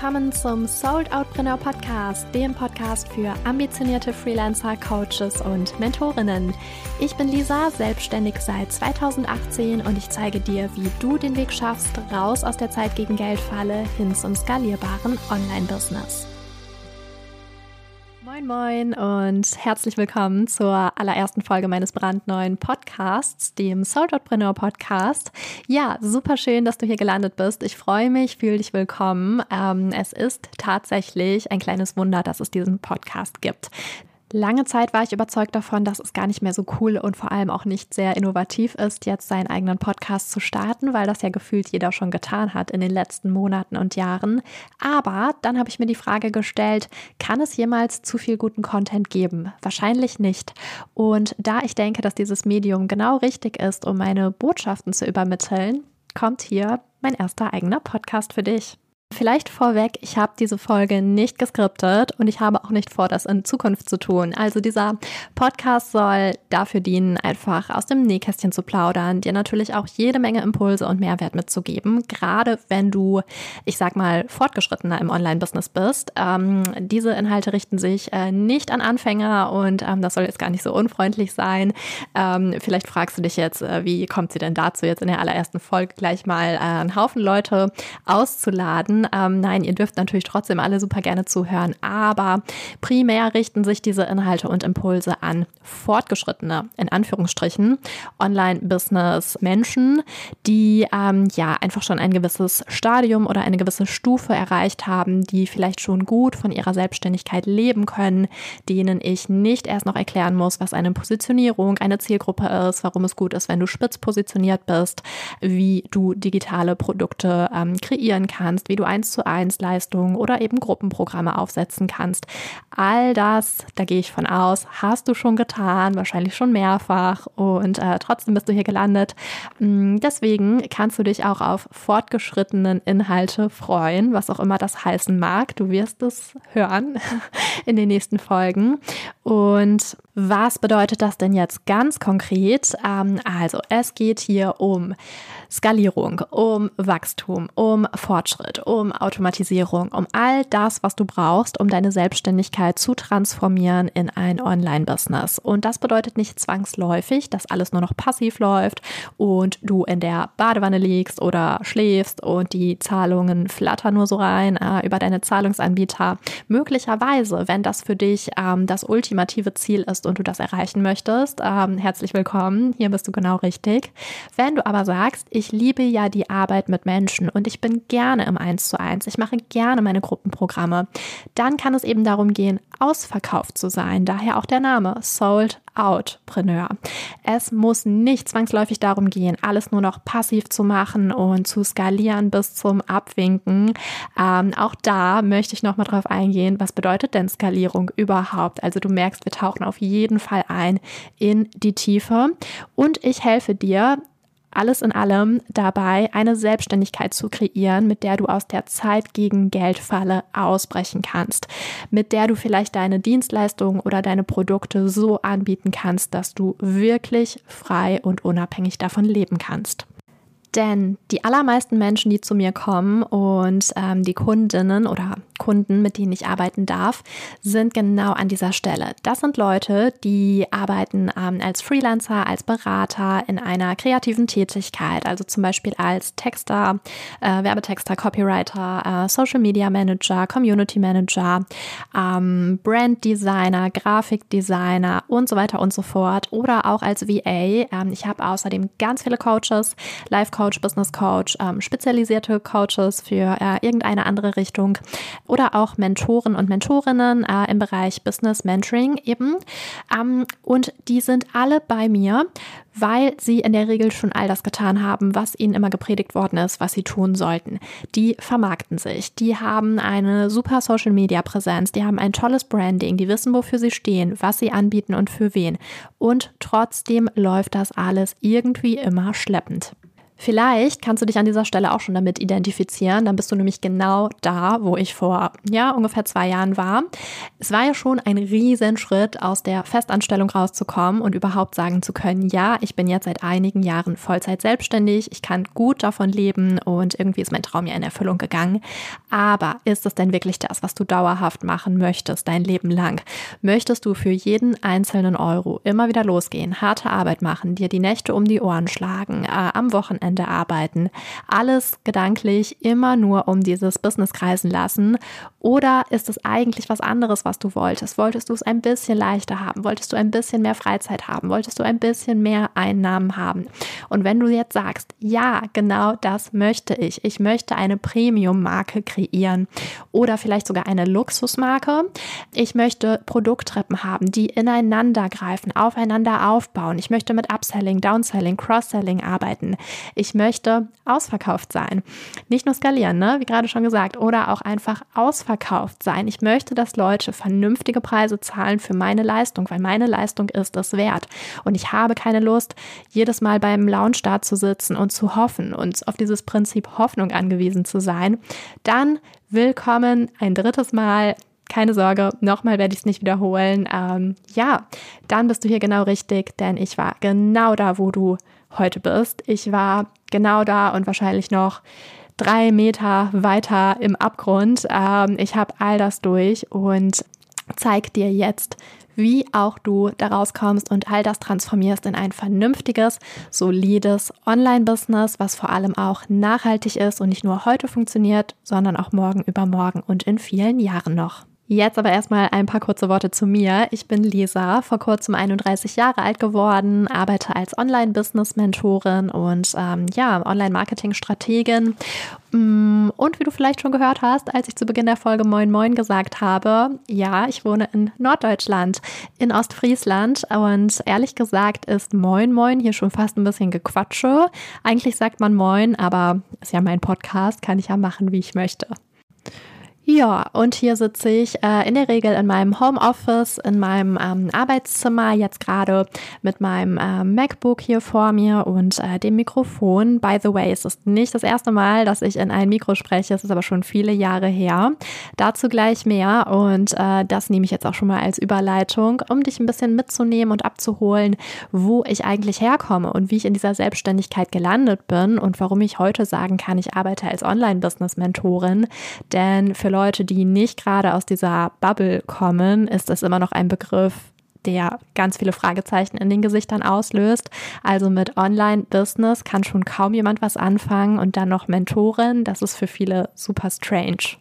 willkommen zum Sold Outpreneur Podcast, dem Podcast für ambitionierte Freelancer, Coaches und Mentorinnen. Ich bin Lisa, selbstständig seit 2018 und ich zeige dir, wie du den Weg schaffst, raus aus der Zeit gegen Geldfalle hin zum skalierbaren Online-Business. Moin Moin und herzlich willkommen zur allerersten Folge meines brandneuen Podcasts, dem Soulpreneur Podcast. Ja, super schön, dass du hier gelandet bist. Ich freue mich, fühle dich willkommen. Ähm, es ist tatsächlich ein kleines Wunder, dass es diesen Podcast gibt. Lange Zeit war ich überzeugt davon, dass es gar nicht mehr so cool und vor allem auch nicht sehr innovativ ist, jetzt seinen eigenen Podcast zu starten, weil das ja gefühlt jeder schon getan hat in den letzten Monaten und Jahren. Aber dann habe ich mir die Frage gestellt, kann es jemals zu viel guten Content geben? Wahrscheinlich nicht. Und da ich denke, dass dieses Medium genau richtig ist, um meine Botschaften zu übermitteln, kommt hier mein erster eigener Podcast für dich. Vielleicht vorweg, ich habe diese Folge nicht geskriptet und ich habe auch nicht vor, das in Zukunft zu tun. Also dieser Podcast soll dafür dienen, einfach aus dem Nähkästchen zu plaudern, dir natürlich auch jede Menge Impulse und Mehrwert mitzugeben, gerade wenn du, ich sag mal, fortgeschrittener im Online-Business bist. Ähm, diese Inhalte richten sich äh, nicht an Anfänger und ähm, das soll jetzt gar nicht so unfreundlich sein. Ähm, vielleicht fragst du dich jetzt, äh, wie kommt sie denn dazu, jetzt in der allerersten Folge gleich mal äh, einen Haufen Leute auszuladen? Ähm, nein, ihr dürft natürlich trotzdem alle super gerne zuhören, aber primär richten sich diese Inhalte und Impulse an fortgeschrittene, in Anführungsstrichen, Online-Business-Menschen, die ähm, ja einfach schon ein gewisses Stadium oder eine gewisse Stufe erreicht haben, die vielleicht schon gut von ihrer Selbstständigkeit leben können, denen ich nicht erst noch erklären muss, was eine Positionierung, eine Zielgruppe ist, warum es gut ist, wenn du spitz positioniert bist, wie du digitale Produkte ähm, kreieren kannst, wie du 1 zu 1 Leistungen oder eben Gruppenprogramme aufsetzen kannst. All das, da gehe ich von aus, hast du schon getan, wahrscheinlich schon mehrfach und äh, trotzdem bist du hier gelandet. Mm, deswegen kannst du dich auch auf fortgeschrittenen Inhalte freuen, was auch immer das heißen mag. Du wirst es hören in den nächsten Folgen. Und was bedeutet das denn jetzt ganz konkret? Ähm, also es geht hier um Skalierung, um Wachstum, um Fortschritt, um Automatisierung, um all das, was du brauchst, um deine Selbstständigkeit zu transformieren in ein Online-Business. Und das bedeutet nicht zwangsläufig, dass alles nur noch passiv läuft und du in der Badewanne liegst oder schläfst und die Zahlungen flattern nur so rein äh, über deine Zahlungsanbieter. Möglicherweise, wenn das für dich ähm, das ultimative Ziel ist und du das erreichen möchtest, ähm, herzlich willkommen. Hier bist du genau richtig. Wenn du aber sagst, ich liebe ja die Arbeit mit Menschen und ich bin gerne im 1 zu 1, ich mache gerne meine Gruppenprogramme, dann kann es eben darum gehen, ausverkauft zu sein. Daher auch der Name Sold Outpreneur. Es muss nicht zwangsläufig darum gehen, alles nur noch passiv zu machen und zu skalieren bis zum Abwinken. Ähm, auch da möchte ich nochmal drauf eingehen, was bedeutet denn Skalierung überhaupt? Also du merkst, wir tauchen auf jeden Fall ein in die Tiefe und ich helfe dir, alles in allem dabei, eine Selbstständigkeit zu kreieren, mit der du aus der Zeit gegen Geldfalle ausbrechen kannst, mit der du vielleicht deine Dienstleistungen oder deine Produkte so anbieten kannst, dass du wirklich frei und unabhängig davon leben kannst. Denn die allermeisten Menschen, die zu mir kommen und ähm, die Kundinnen oder Kunden, mit denen ich arbeiten darf, sind genau an dieser Stelle. Das sind Leute, die arbeiten ähm, als Freelancer, als Berater in einer kreativen Tätigkeit, also zum Beispiel als Texter, äh, Werbetexter, Copywriter, äh, Social Media Manager, Community Manager, ähm, Brand Designer, Grafikdesigner und so weiter und so fort. Oder auch als VA. Ähm, ich habe außerdem ganz viele Coaches, Live Coach, Business Coach, ähm, spezialisierte Coaches für äh, irgendeine andere Richtung oder auch Mentoren und Mentorinnen äh, im Bereich Business Mentoring eben. Ähm, und die sind alle bei mir, weil sie in der Regel schon all das getan haben, was ihnen immer gepredigt worden ist, was sie tun sollten. Die vermarkten sich, die haben eine super Social Media Präsenz, die haben ein tolles Branding, die wissen, wofür sie stehen, was sie anbieten und für wen. Und trotzdem läuft das alles irgendwie immer schleppend. Vielleicht kannst du dich an dieser Stelle auch schon damit identifizieren. Dann bist du nämlich genau da, wo ich vor ja ungefähr zwei Jahren war. Es war ja schon ein Riesenschritt, aus der Festanstellung rauszukommen und überhaupt sagen zu können, ja, ich bin jetzt seit einigen Jahren Vollzeit selbstständig, ich kann gut davon leben und irgendwie ist mein Traum ja in Erfüllung gegangen. Aber ist es denn wirklich das, was du dauerhaft machen möchtest, dein Leben lang? Möchtest du für jeden einzelnen Euro immer wieder losgehen, harte Arbeit machen, dir die Nächte um die Ohren schlagen, äh, am Wochenende Wochenende arbeiten. Alles gedanklich immer nur um dieses Business kreisen lassen. Oder ist es eigentlich was anderes, was du wolltest? Wolltest du es ein bisschen leichter haben? Wolltest du ein bisschen mehr Freizeit haben? Wolltest du ein bisschen mehr Einnahmen haben? Und wenn du jetzt sagst, ja, genau das möchte ich. Ich möchte eine Premium-Marke kreieren oder vielleicht sogar eine Luxusmarke. Ich möchte Produkttreppen haben, die ineinander greifen, aufeinander aufbauen. Ich möchte mit Upselling, Downselling, Cross-Selling arbeiten. Ich möchte ausverkauft sein. Nicht nur skalieren, ne? wie gerade schon gesagt, oder auch einfach ausverkauft sein. Ich möchte, dass Leute vernünftige Preise zahlen für meine Leistung, weil meine Leistung ist es wert. Und ich habe keine Lust, jedes Mal beim Launch da zu sitzen und zu hoffen und auf dieses Prinzip Hoffnung angewiesen zu sein. Dann willkommen ein drittes Mal keine Sorge, nochmal werde ich es nicht wiederholen. Ähm, ja, dann bist du hier genau richtig, denn ich war genau da, wo du heute bist. Ich war genau da und wahrscheinlich noch drei Meter weiter im Abgrund. Ähm, ich habe all das durch und zeig dir jetzt, wie auch du daraus kommst und all das transformierst in ein vernünftiges, solides Online-Business, was vor allem auch nachhaltig ist und nicht nur heute funktioniert, sondern auch morgen übermorgen und in vielen Jahren noch. Jetzt aber erstmal ein paar kurze Worte zu mir. Ich bin Lisa, vor kurzem 31 Jahre alt geworden, arbeite als Online-Business-Mentorin und ähm, ja, Online-Marketing-Strategin. Mm, und wie du vielleicht schon gehört hast, als ich zu Beginn der Folge Moin Moin gesagt habe, ja, ich wohne in Norddeutschland, in Ostfriesland. Und ehrlich gesagt ist Moin Moin hier schon fast ein bisschen Gequatsche. Eigentlich sagt man Moin, aber ist ja mein Podcast, kann ich ja machen, wie ich möchte. Ja, und hier sitze ich äh, in der Regel in meinem Homeoffice, in meinem ähm, Arbeitszimmer, jetzt gerade mit meinem äh, MacBook hier vor mir und äh, dem Mikrofon. By the way, es ist nicht das erste Mal, dass ich in ein Mikro spreche, es ist aber schon viele Jahre her. Dazu gleich mehr und äh, das nehme ich jetzt auch schon mal als Überleitung, um dich ein bisschen mitzunehmen und abzuholen, wo ich eigentlich herkomme und wie ich in dieser Selbstständigkeit gelandet bin und warum ich heute sagen kann, ich arbeite als Online-Business-Mentorin. Denn für Leute, die nicht gerade aus dieser Bubble kommen, ist das immer noch ein Begriff, der ganz viele Fragezeichen in den Gesichtern auslöst. Also mit Online-Business kann schon kaum jemand was anfangen und dann noch Mentorin. Das ist für viele super strange.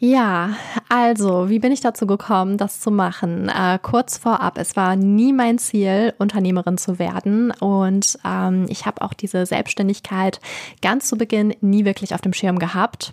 Ja, also, wie bin ich dazu gekommen, das zu machen? Äh, kurz vorab, es war nie mein Ziel, Unternehmerin zu werden und ähm, ich habe auch diese Selbstständigkeit ganz zu Beginn nie wirklich auf dem Schirm gehabt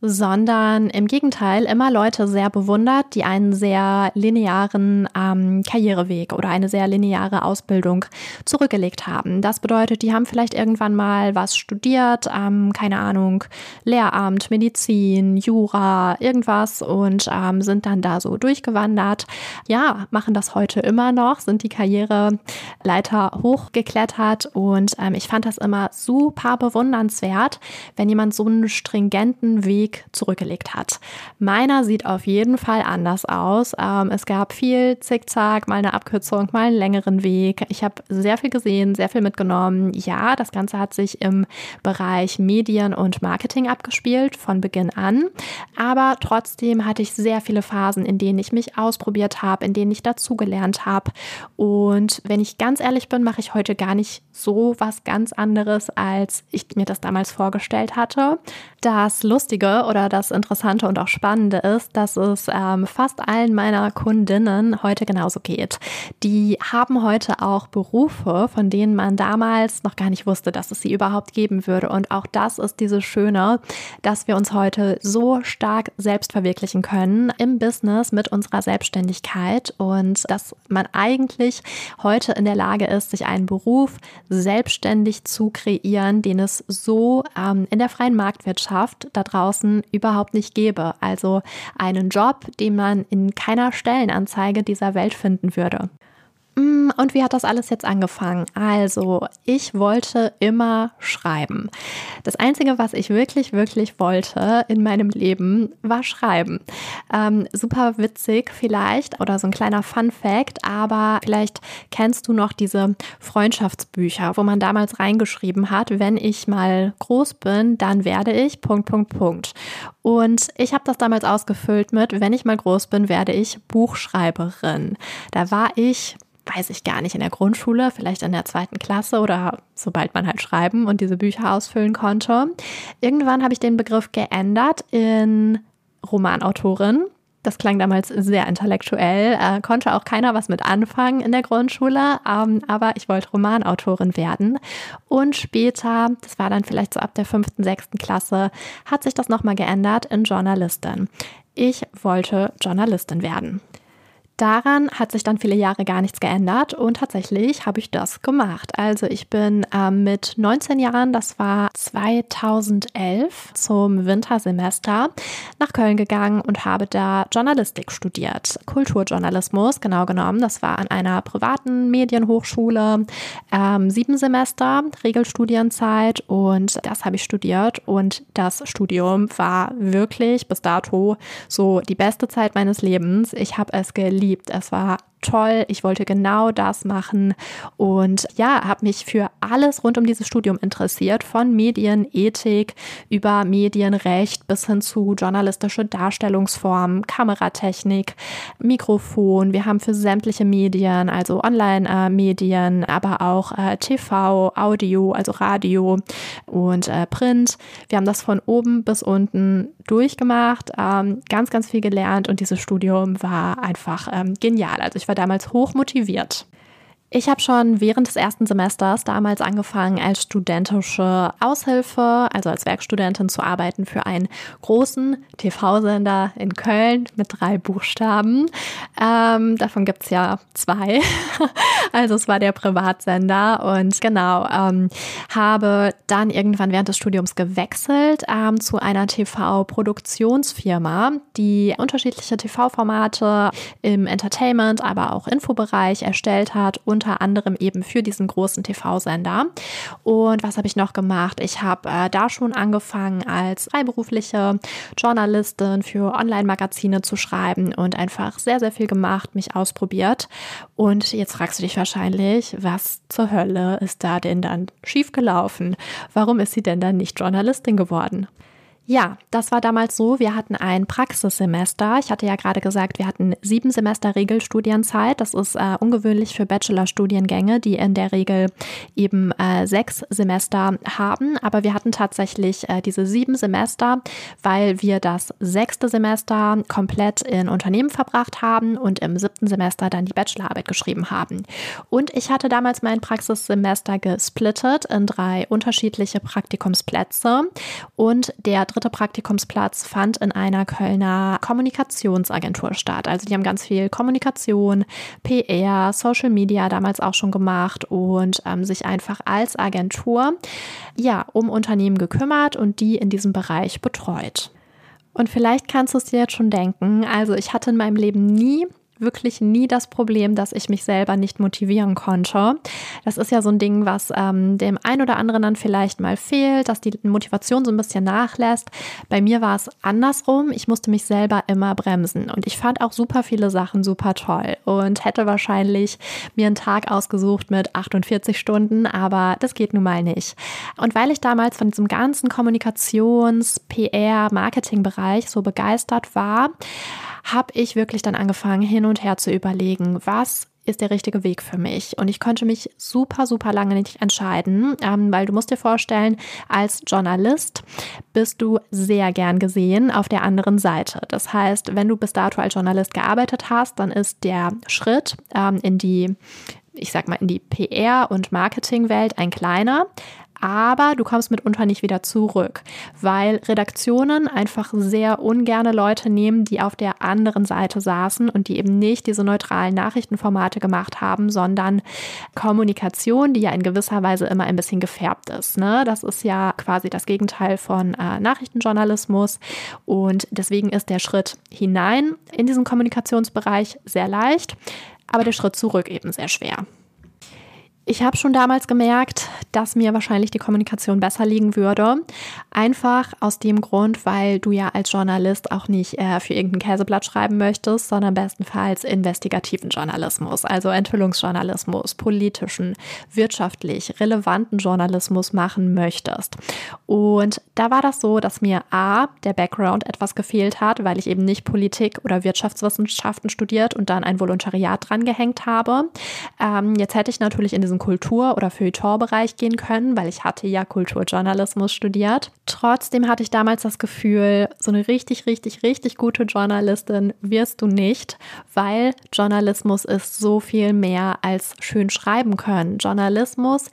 sondern im Gegenteil immer Leute sehr bewundert, die einen sehr linearen ähm, Karriereweg oder eine sehr lineare Ausbildung zurückgelegt haben. Das bedeutet, die haben vielleicht irgendwann mal was studiert, ähm, keine Ahnung, Lehramt, Medizin, Jura, irgendwas und ähm, sind dann da so durchgewandert. Ja, machen das heute immer noch, sind die Karriereleiter hochgeklettert und ähm, ich fand das immer super bewundernswert, wenn jemand so einen stringenten Weg Weg zurückgelegt hat. Meiner sieht auf jeden Fall anders aus. Ähm, es gab viel Zickzack, mal eine Abkürzung, mal einen längeren Weg. Ich habe sehr viel gesehen, sehr viel mitgenommen. Ja, das Ganze hat sich im Bereich Medien und Marketing abgespielt von Beginn an. Aber trotzdem hatte ich sehr viele Phasen, in denen ich mich ausprobiert habe, in denen ich dazugelernt habe. Und wenn ich ganz ehrlich bin, mache ich heute gar nicht so was ganz anderes, als ich mir das damals vorgestellt hatte. Das Lustige oder das Interessante und auch Spannende ist, dass es ähm, fast allen meiner Kundinnen heute genauso geht. Die haben heute auch Berufe, von denen man damals noch gar nicht wusste, dass es sie überhaupt geben würde. Und auch das ist dieses Schöne, dass wir uns heute so stark selbst verwirklichen können im Business mit unserer Selbstständigkeit und dass man eigentlich heute in der Lage ist, sich einen Beruf selbstständig zu kreieren, den es so ähm, in der freien Marktwirtschaft da draußen draußen überhaupt nicht gäbe. Also einen Job, den man in keiner Stellenanzeige dieser Welt finden würde. Mm, Und wie hat das alles jetzt angefangen? Also, ich wollte immer schreiben. Das Einzige, was ich wirklich, wirklich wollte in meinem Leben, war schreiben. Ähm, super witzig vielleicht oder so ein kleiner Fun Fact, aber vielleicht kennst du noch diese Freundschaftsbücher, wo man damals reingeschrieben hat, wenn ich mal groß bin, dann werde ich Punkt, Punkt, Punkt. Und ich habe das damals ausgefüllt mit, wenn ich mal groß bin, werde ich Buchschreiberin. Da war ich weiß ich gar nicht, in der Grundschule, vielleicht in der zweiten Klasse oder sobald man halt schreiben und diese Bücher ausfüllen konnte. Irgendwann habe ich den Begriff geändert in Romanautorin. Das klang damals sehr intellektuell, äh, konnte auch keiner was mit anfangen in der Grundschule, ähm, aber ich wollte Romanautorin werden. Und später, das war dann vielleicht so ab der fünften, sechsten Klasse, hat sich das nochmal geändert in Journalistin. Ich wollte Journalistin werden. Daran hat sich dann viele Jahre gar nichts geändert und tatsächlich habe ich das gemacht. Also ich bin äh, mit 19 Jahren, das war 2011, zum Wintersemester nach Köln gegangen und habe da Journalistik studiert. Kulturjournalismus, genau genommen. Das war an einer privaten Medienhochschule. Ähm, sieben Semester, Regelstudienzeit und das habe ich studiert und das Studium war wirklich bis dato so die beste Zeit meines Lebens. Ich habe es geliebt geliebt. Es war toll. Ich wollte genau das machen und ja, habe mich für alles rund um dieses Studium interessiert, von Medienethik über Medienrecht bis hin zu journalistische Darstellungsformen, Kameratechnik, Mikrofon. Wir haben für sämtliche Medien, also Online-Medien, aber auch äh, TV, Audio, also Radio und äh, Print. Wir haben das von oben bis unten durchgemacht, ähm, ganz, ganz viel gelernt und dieses Studium war einfach ähm, genial. Also ich war damals hoch motiviert. Ich habe schon während des ersten Semesters damals angefangen, als studentische Aushilfe, also als Werkstudentin zu arbeiten für einen großen TV-Sender in Köln mit drei Buchstaben. Ähm, davon gibt's ja zwei. also es war der Privatsender und genau, ähm, habe dann irgendwann während des Studiums gewechselt ähm, zu einer TV-Produktionsfirma, die unterschiedliche TV-Formate im Entertainment, aber auch Infobereich erstellt hat und unter anderem eben für diesen großen TV-Sender. Und was habe ich noch gemacht? Ich habe äh, da schon angefangen, als freiberufliche Journalistin für Online-Magazine zu schreiben und einfach sehr, sehr viel gemacht, mich ausprobiert. Und jetzt fragst du dich wahrscheinlich, was zur Hölle ist da denn dann schiefgelaufen? Warum ist sie denn dann nicht Journalistin geworden? Ja, das war damals so. Wir hatten ein Praxissemester. Ich hatte ja gerade gesagt, wir hatten sieben Semester Regelstudienzeit. Das ist äh, ungewöhnlich für Bachelorstudiengänge, die in der Regel eben äh, sechs Semester haben. Aber wir hatten tatsächlich äh, diese sieben Semester, weil wir das sechste Semester komplett in Unternehmen verbracht haben und im siebten Semester dann die Bachelorarbeit geschrieben haben. Und ich hatte damals mein Praxissemester gesplittet in drei unterschiedliche Praktikumsplätze und der dritte Praktikumsplatz fand in einer Kölner Kommunikationsagentur statt. Also die haben ganz viel Kommunikation, PR, Social Media damals auch schon gemacht und ähm, sich einfach als Agentur ja um Unternehmen gekümmert und die in diesem Bereich betreut. Und vielleicht kannst du es dir jetzt schon denken. Also ich hatte in meinem Leben nie wirklich nie das Problem, dass ich mich selber nicht motivieren konnte. Das ist ja so ein Ding, was ähm, dem einen oder anderen dann vielleicht mal fehlt, dass die Motivation so ein bisschen nachlässt. Bei mir war es andersrum. Ich musste mich selber immer bremsen und ich fand auch super viele Sachen super toll und hätte wahrscheinlich mir einen Tag ausgesucht mit 48 Stunden, aber das geht nun mal nicht. Und weil ich damals von diesem ganzen Kommunikations-, PR-, Marketing-Bereich so begeistert war, habe ich wirklich dann angefangen, hin und her zu überlegen, was ist der richtige Weg für mich. Und ich konnte mich super, super lange nicht entscheiden, ähm, weil du musst dir vorstellen, als Journalist bist du sehr gern gesehen auf der anderen Seite. Das heißt, wenn du bis dato als Journalist gearbeitet hast, dann ist der Schritt ähm, in die ich sag mal, in die PR- und Marketingwelt ein kleiner aber du kommst mitunter nicht wieder zurück, weil Redaktionen einfach sehr ungerne Leute nehmen, die auf der anderen Seite saßen und die eben nicht diese neutralen Nachrichtenformate gemacht haben, sondern Kommunikation, die ja in gewisser Weise immer ein bisschen gefärbt ist. Ne? Das ist ja quasi das Gegenteil von äh, Nachrichtenjournalismus und deswegen ist der Schritt hinein in diesen Kommunikationsbereich sehr leicht, aber der Schritt zurück eben sehr schwer. Ich habe schon damals gemerkt, dass mir wahrscheinlich die Kommunikation besser liegen würde. Einfach aus dem Grund, weil du ja als Journalist auch nicht äh, für irgendein Käseblatt schreiben möchtest, sondern bestenfalls investigativen Journalismus, also Enthüllungsjournalismus, politischen, wirtschaftlich relevanten Journalismus machen möchtest. Und da war das so, dass mir A, der Background etwas gefehlt hat, weil ich eben nicht Politik oder Wirtschaftswissenschaften studiert und dann ein Volontariat dran gehängt habe. Ähm, jetzt hätte ich natürlich in diesem diesen Kultur- oder Feuilleton-Bereich gehen können, weil ich hatte ja Kulturjournalismus studiert. Trotzdem hatte ich damals das Gefühl, so eine richtig, richtig, richtig gute Journalistin wirst du nicht, weil Journalismus ist so viel mehr als schön schreiben können. Journalismus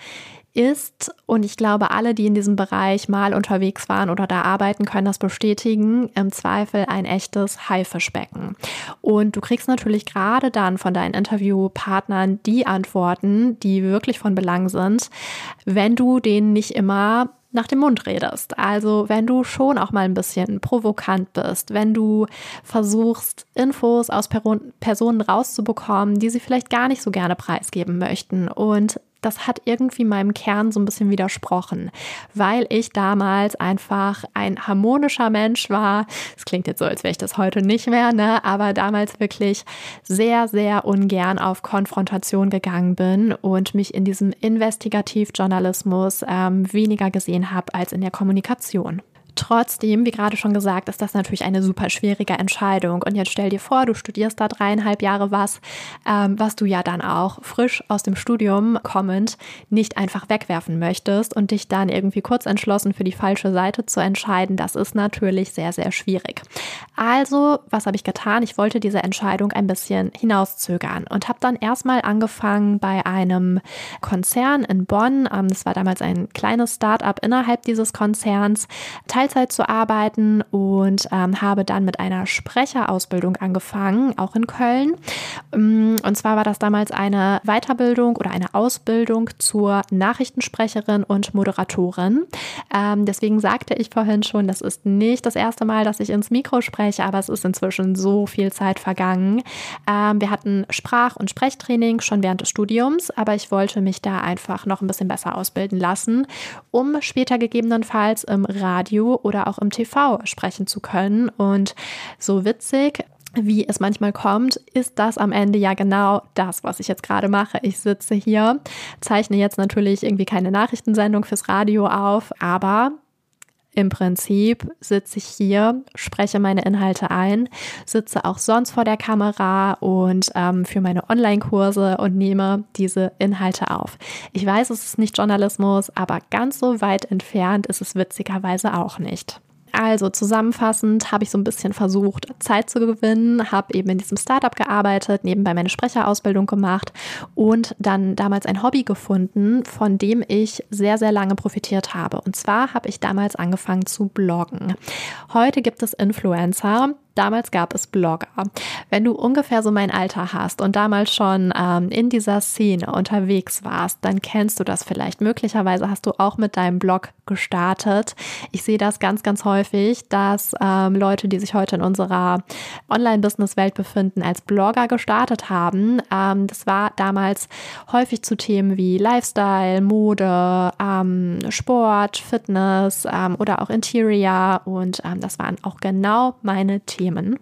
ist, und ich glaube, alle, die in diesem Bereich mal unterwegs waren oder da arbeiten, können das bestätigen, im Zweifel ein echtes Haifischbecken. Und du kriegst natürlich gerade dann von deinen Interviewpartnern die Antworten, die wirklich von Belang sind, wenn du denen nicht immer nach dem Mund redest. Also wenn du schon auch mal ein bisschen provokant bist, wenn du versuchst, Infos aus Personen rauszubekommen, die sie vielleicht gar nicht so gerne preisgeben möchten und das hat irgendwie meinem Kern so ein bisschen widersprochen, weil ich damals einfach ein harmonischer Mensch war. Es klingt jetzt so, als wäre ich das heute nicht mehr, ne? aber damals wirklich sehr, sehr ungern auf Konfrontation gegangen bin und mich in diesem Investigativjournalismus ähm, weniger gesehen habe als in der Kommunikation. Trotzdem, wie gerade schon gesagt, ist das natürlich eine super schwierige Entscheidung. Und jetzt stell dir vor, du studierst da dreieinhalb Jahre was, ähm, was du ja dann auch frisch aus dem Studium kommend nicht einfach wegwerfen möchtest und dich dann irgendwie kurz entschlossen für die falsche Seite zu entscheiden. Das ist natürlich sehr, sehr schwierig. Also, was habe ich getan? Ich wollte diese Entscheidung ein bisschen hinauszögern und habe dann erstmal angefangen bei einem Konzern in Bonn. Ähm, das war damals ein kleines Start-up innerhalb dieses Konzerns. Teil Teilzeit zu arbeiten und ähm, habe dann mit einer Sprecherausbildung angefangen, auch in Köln. Mm, und zwar war das damals eine Weiterbildung oder eine Ausbildung zur Nachrichtensprecherin und Moderatorin. Ähm, deswegen sagte ich vorhin schon, das ist nicht das erste Mal, dass ich ins Mikro spreche, aber es ist inzwischen so viel Zeit vergangen. Ähm, wir hatten Sprach- und Sprechtraining schon während des Studiums, aber ich wollte mich da einfach noch ein bisschen besser ausbilden lassen, um später gegebenenfalls im Radio oder auch im TV sprechen zu können. Und so witzig, wie es manchmal kommt, ist das am Ende ja genau das, was ich jetzt gerade mache. Ich sitze hier, zeichne jetzt natürlich irgendwie keine Nachrichtensendung fürs Radio auf, aber im Prinzip sitze ich hier, spreche meine Inhalte ein, sitze auch sonst vor der Kamera und ähm, für meine Online-Kurse und nehme diese Inhalte auf. Ich weiß, es ist nicht Journalismus, aber ganz so weit entfernt ist es witzigerweise auch nicht. Also zusammenfassend habe ich so ein bisschen versucht, Zeit zu gewinnen, habe eben in diesem Startup gearbeitet, nebenbei meine Sprecherausbildung gemacht und dann damals ein Hobby gefunden, von dem ich sehr, sehr lange profitiert habe. Und zwar habe ich damals angefangen zu bloggen. Heute gibt es Influencer, Damals gab es Blogger. Wenn du ungefähr so mein Alter hast und damals schon ähm, in dieser Szene unterwegs warst, dann kennst du das vielleicht. Möglicherweise hast du auch mit deinem Blog gestartet. Ich sehe das ganz, ganz häufig, dass ähm, Leute, die sich heute in unserer Online-Business-Welt befinden, als Blogger gestartet haben. Ähm, das war damals häufig zu Themen wie Lifestyle, Mode, ähm, Sport, Fitness ähm, oder auch Interior. Und ähm, das waren auch genau meine Themen. Themen.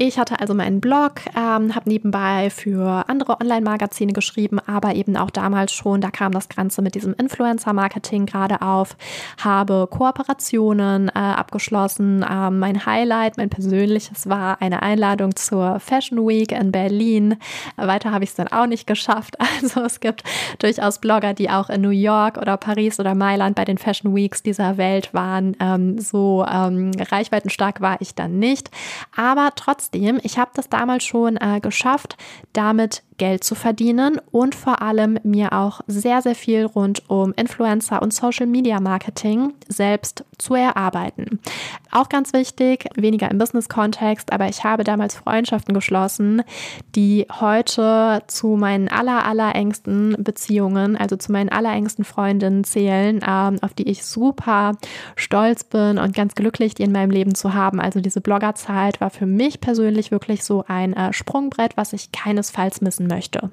Ich hatte also meinen Blog, ähm, habe nebenbei für andere Online-Magazine geschrieben, aber eben auch damals schon, da kam das Ganze mit diesem Influencer-Marketing gerade auf, habe Kooperationen äh, abgeschlossen. Ähm, mein Highlight, mein persönliches war eine Einladung zur Fashion Week in Berlin. Weiter habe ich es dann auch nicht geschafft. Also es gibt durchaus Blogger, die auch in New York oder Paris oder Mailand bei den Fashion Weeks dieser Welt waren. Ähm, so ähm, reichweitenstark war ich dann nicht. Aber trotzdem trotzdem, ich habe das damals schon äh, geschafft, damit Geld zu verdienen und vor allem mir auch sehr, sehr viel rund um Influencer und Social Media Marketing selbst zu erarbeiten. Auch ganz wichtig, weniger im Business-Kontext, aber ich habe damals Freundschaften geschlossen, die heute zu meinen aller, allerengsten Beziehungen, also zu meinen allerengsten Freundinnen zählen, ähm, auf die ich super stolz bin und ganz glücklich, die in meinem Leben zu haben. Also diese Bloggerzeit war für mich persönlich wirklich so ein äh, Sprungbrett, was ich keinesfalls missen möchte.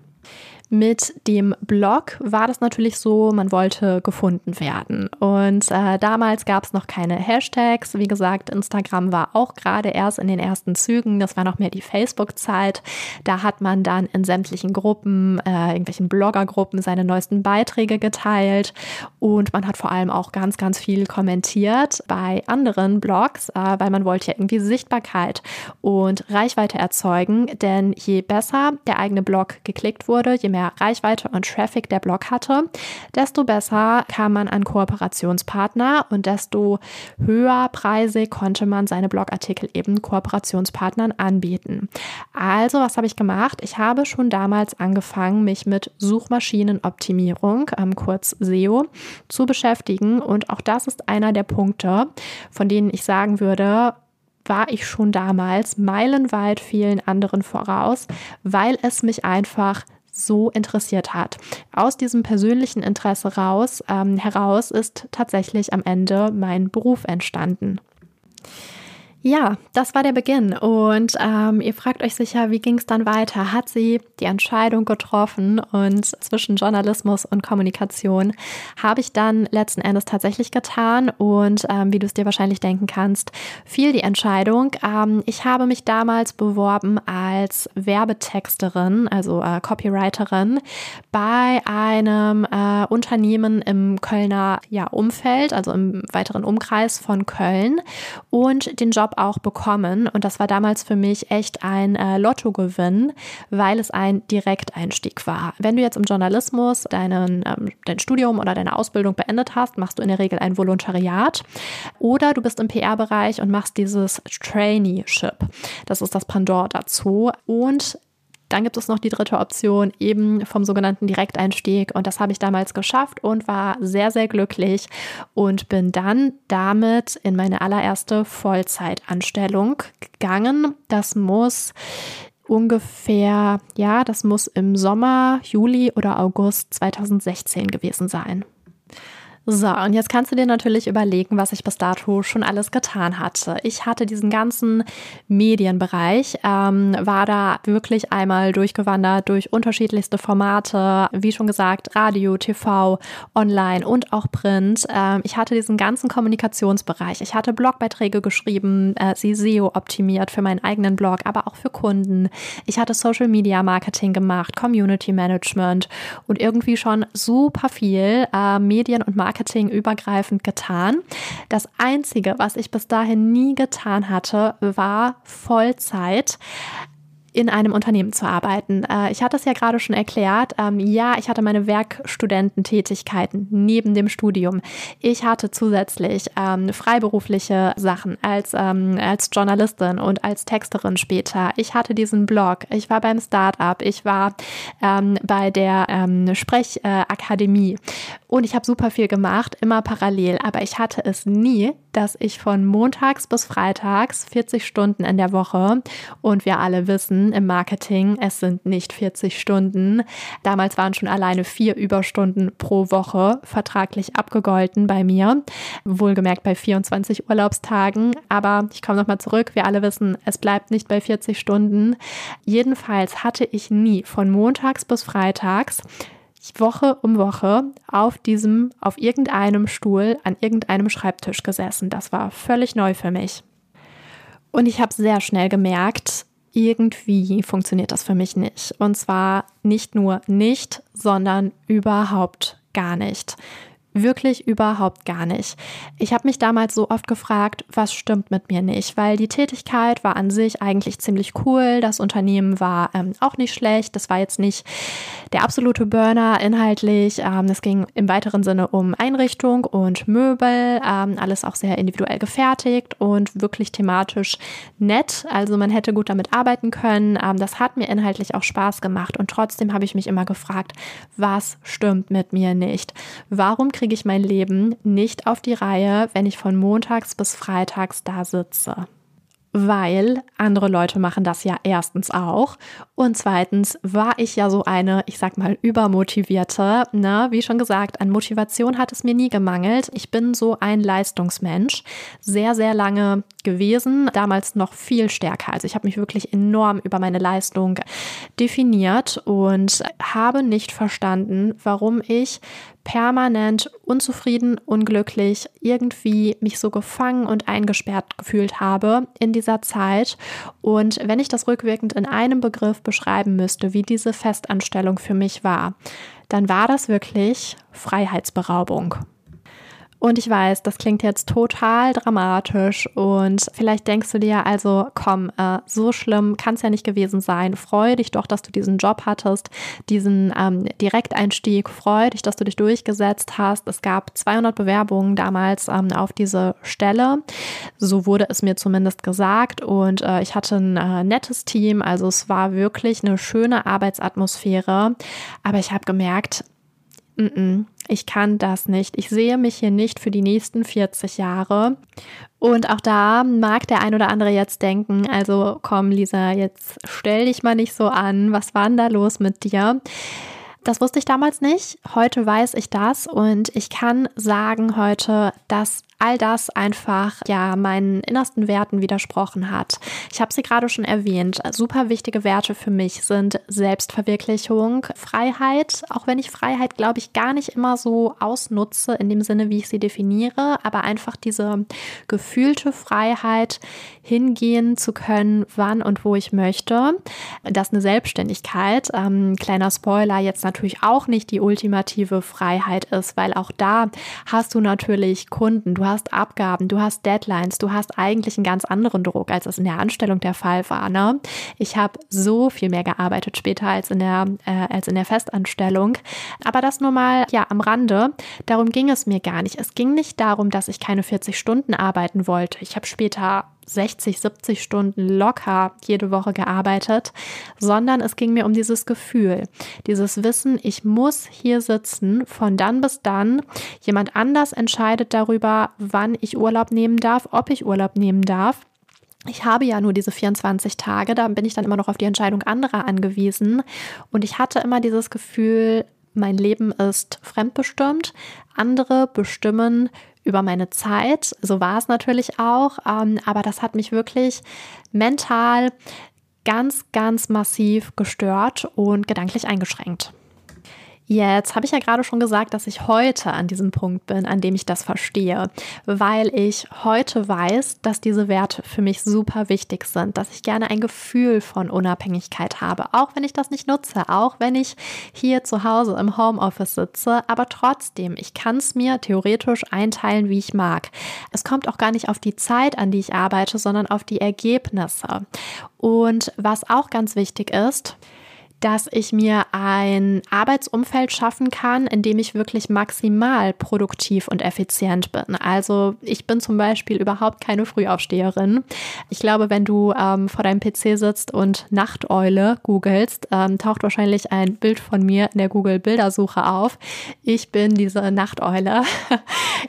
Mit dem Blog war das natürlich so, man wollte gefunden werden. Und äh, damals gab es noch keine Hashtags. Wie gesagt, Instagram war auch gerade erst in den ersten Zügen. Das war noch mehr die Facebook-Zeit. Da hat man dann in sämtlichen Gruppen, äh, irgendwelchen Bloggergruppen seine neuesten Beiträge geteilt. Und man hat vor allem auch ganz, ganz viel kommentiert bei anderen Blogs, äh, weil man wollte ja irgendwie Sichtbarkeit und Reichweite erzeugen. Denn je besser der eigene Blog geklickt wurde, je mehr Reichweite und Traffic der Blog hatte, desto besser kam man an Kooperationspartner und desto höher preisig konnte man seine Blogartikel eben Kooperationspartnern anbieten. Also, was habe ich gemacht? Ich habe schon damals angefangen, mich mit Suchmaschinenoptimierung, ähm, kurz SEO, zu beschäftigen. Und auch das ist einer der Punkte, von denen ich sagen würde, war ich schon damals meilenweit vielen anderen voraus, weil es mich einfach so interessiert hat. Aus diesem persönlichen Interesse raus, ähm, heraus ist tatsächlich am Ende mein Beruf entstanden. Ja, das war der Beginn. Und ähm, ihr fragt euch sicher, wie ging es dann weiter? Hat sie die Entscheidung getroffen? Und zwischen Journalismus und Kommunikation habe ich dann letzten Endes tatsächlich getan. Und ähm, wie du es dir wahrscheinlich denken kannst, fiel die Entscheidung. Ähm, ich habe mich damals beworben als Werbetexterin, also äh, Copywriterin, bei einem äh, Unternehmen im Kölner ja, Umfeld, also im weiteren Umkreis von Köln. Und den Job auch bekommen. Und das war damals für mich echt ein äh, Lottogewinn, weil es ein Direkteinstieg war. Wenn du jetzt im Journalismus deinen, ähm, dein Studium oder deine Ausbildung beendet hast, machst du in der Regel ein Volontariat. Oder du bist im PR-Bereich und machst dieses Traineeship. Das ist das Pendant dazu. Und dann gibt es noch die dritte Option, eben vom sogenannten Direkteinstieg. Und das habe ich damals geschafft und war sehr, sehr glücklich und bin dann damit in meine allererste Vollzeitanstellung gegangen. Das muss ungefähr, ja, das muss im Sommer, Juli oder August 2016 gewesen sein. So, und jetzt kannst du dir natürlich überlegen, was ich bis dato schon alles getan hatte. Ich hatte diesen ganzen Medienbereich, ähm, war da wirklich einmal durchgewandert durch unterschiedlichste Formate, wie schon gesagt, Radio, TV, Online und auch Print. Ähm, ich hatte diesen ganzen Kommunikationsbereich. Ich hatte Blogbeiträge geschrieben, äh, sie SEO optimiert für meinen eigenen Blog, aber auch für Kunden. Ich hatte Social Media Marketing gemacht, Community Management und irgendwie schon super viel äh, Medien und Marketing Marketing übergreifend getan. Das Einzige, was ich bis dahin nie getan hatte, war Vollzeit in einem Unternehmen zu arbeiten. Äh, ich hatte es ja gerade schon erklärt. Ähm, ja, ich hatte meine Werkstudententätigkeiten neben dem Studium. Ich hatte zusätzlich ähm, freiberufliche Sachen als, ähm, als Journalistin und als Texterin später. Ich hatte diesen Blog. Ich war beim Startup. Ich war bei der Sprechakademie. Und ich habe super viel gemacht, immer parallel. Aber ich hatte es nie, dass ich von montags bis freitags 40 Stunden in der Woche und wir alle wissen, im Marketing. Es sind nicht 40 Stunden. Damals waren schon alleine vier Überstunden pro Woche vertraglich abgegolten bei mir. Wohlgemerkt bei 24 Urlaubstagen. Aber ich komme nochmal zurück. Wir alle wissen, es bleibt nicht bei 40 Stunden. Jedenfalls hatte ich nie von montags bis freitags Woche um Woche auf diesem, auf irgendeinem Stuhl an irgendeinem Schreibtisch gesessen. Das war völlig neu für mich. Und ich habe sehr schnell gemerkt, irgendwie funktioniert das für mich nicht. Und zwar nicht nur nicht, sondern überhaupt gar nicht. Wirklich überhaupt gar nicht. Ich habe mich damals so oft gefragt, was stimmt mit mir nicht, weil die Tätigkeit war an sich eigentlich ziemlich cool. Das Unternehmen war ähm, auch nicht schlecht. Das war jetzt nicht der absolute Burner inhaltlich. Ähm, es ging im weiteren Sinne um Einrichtung und Möbel. Ähm, alles auch sehr individuell gefertigt und wirklich thematisch nett. Also man hätte gut damit arbeiten können. Ähm, das hat mir inhaltlich auch Spaß gemacht. Und trotzdem habe ich mich immer gefragt, was stimmt mit mir nicht? Warum kriege kriege ich mein Leben nicht auf die Reihe, wenn ich von montags bis freitags da sitze. Weil andere Leute machen das ja erstens auch und zweitens war ich ja so eine, ich sag mal, übermotivierte, ne? Wie schon gesagt, an Motivation hat es mir nie gemangelt. Ich bin so ein Leistungsmensch, sehr, sehr lange gewesen, damals noch viel stärker. Also ich habe mich wirklich enorm über meine Leistung definiert und habe nicht verstanden, warum ich permanent unzufrieden, unglücklich, irgendwie mich so gefangen und eingesperrt gefühlt habe in dieser Zeit. Und wenn ich das rückwirkend in einem Begriff beschreiben müsste, wie diese Festanstellung für mich war, dann war das wirklich Freiheitsberaubung. Und ich weiß, das klingt jetzt total dramatisch und vielleicht denkst du dir also, komm, äh, so schlimm kann es ja nicht gewesen sein. Freu dich doch, dass du diesen Job hattest, diesen ähm, Direkteinstieg. Freu dich, dass du dich durchgesetzt hast. Es gab 200 Bewerbungen damals ähm, auf diese Stelle. So wurde es mir zumindest gesagt und äh, ich hatte ein äh, nettes Team. Also es war wirklich eine schöne Arbeitsatmosphäre. Aber ich habe gemerkt, ich kann das nicht. Ich sehe mich hier nicht für die nächsten 40 Jahre. Und auch da mag der ein oder andere jetzt denken, also komm Lisa, jetzt stell dich mal nicht so an. Was war denn da los mit dir? Das wusste ich damals nicht. Heute weiß ich das und ich kann sagen heute, dass all das einfach ja meinen innersten Werten widersprochen hat. Ich habe sie gerade schon erwähnt. Super wichtige Werte für mich sind Selbstverwirklichung, Freiheit, auch wenn ich Freiheit, glaube ich, gar nicht immer so ausnutze in dem Sinne, wie ich sie definiere, aber einfach diese gefühlte Freiheit, hingehen zu können, wann und wo ich möchte. Das ist eine Selbstständigkeit. Ähm, kleiner Spoiler, jetzt natürlich auch nicht die ultimative Freiheit ist, weil auch da hast du natürlich Kunden, du hast Abgaben, du hast Deadlines, du hast eigentlich einen ganz anderen Druck, als es in der Anstellung der Fall war. Ne? Ich habe so viel mehr gearbeitet später als in der äh, als in der Festanstellung, aber das nur mal ja am Rande. Darum ging es mir gar nicht. Es ging nicht darum, dass ich keine 40 Stunden arbeiten wollte. Ich habe später 60, 70 Stunden locker jede Woche gearbeitet, sondern es ging mir um dieses Gefühl, dieses Wissen, ich muss hier sitzen von dann bis dann. Jemand anders entscheidet darüber, wann ich Urlaub nehmen darf, ob ich Urlaub nehmen darf. Ich habe ja nur diese 24 Tage, da bin ich dann immer noch auf die Entscheidung anderer angewiesen. Und ich hatte immer dieses Gefühl, mein Leben ist fremdbestimmt. Andere bestimmen über meine Zeit. So war es natürlich auch, ähm, aber das hat mich wirklich mental ganz, ganz massiv gestört und gedanklich eingeschränkt. Jetzt habe ich ja gerade schon gesagt, dass ich heute an diesem Punkt bin, an dem ich das verstehe, weil ich heute weiß, dass diese Werte für mich super wichtig sind, dass ich gerne ein Gefühl von Unabhängigkeit habe, auch wenn ich das nicht nutze, auch wenn ich hier zu Hause im Homeoffice sitze, aber trotzdem, ich kann es mir theoretisch einteilen, wie ich mag. Es kommt auch gar nicht auf die Zeit an, die ich arbeite, sondern auf die Ergebnisse. Und was auch ganz wichtig ist, dass ich mir ein Arbeitsumfeld schaffen kann, in dem ich wirklich maximal produktiv und effizient bin. Also ich bin zum Beispiel überhaupt keine Frühaufsteherin. Ich glaube, wenn du ähm, vor deinem PC sitzt und Nachteule googelst, ähm, taucht wahrscheinlich ein Bild von mir in der Google-Bildersuche auf. Ich bin diese Nachteule.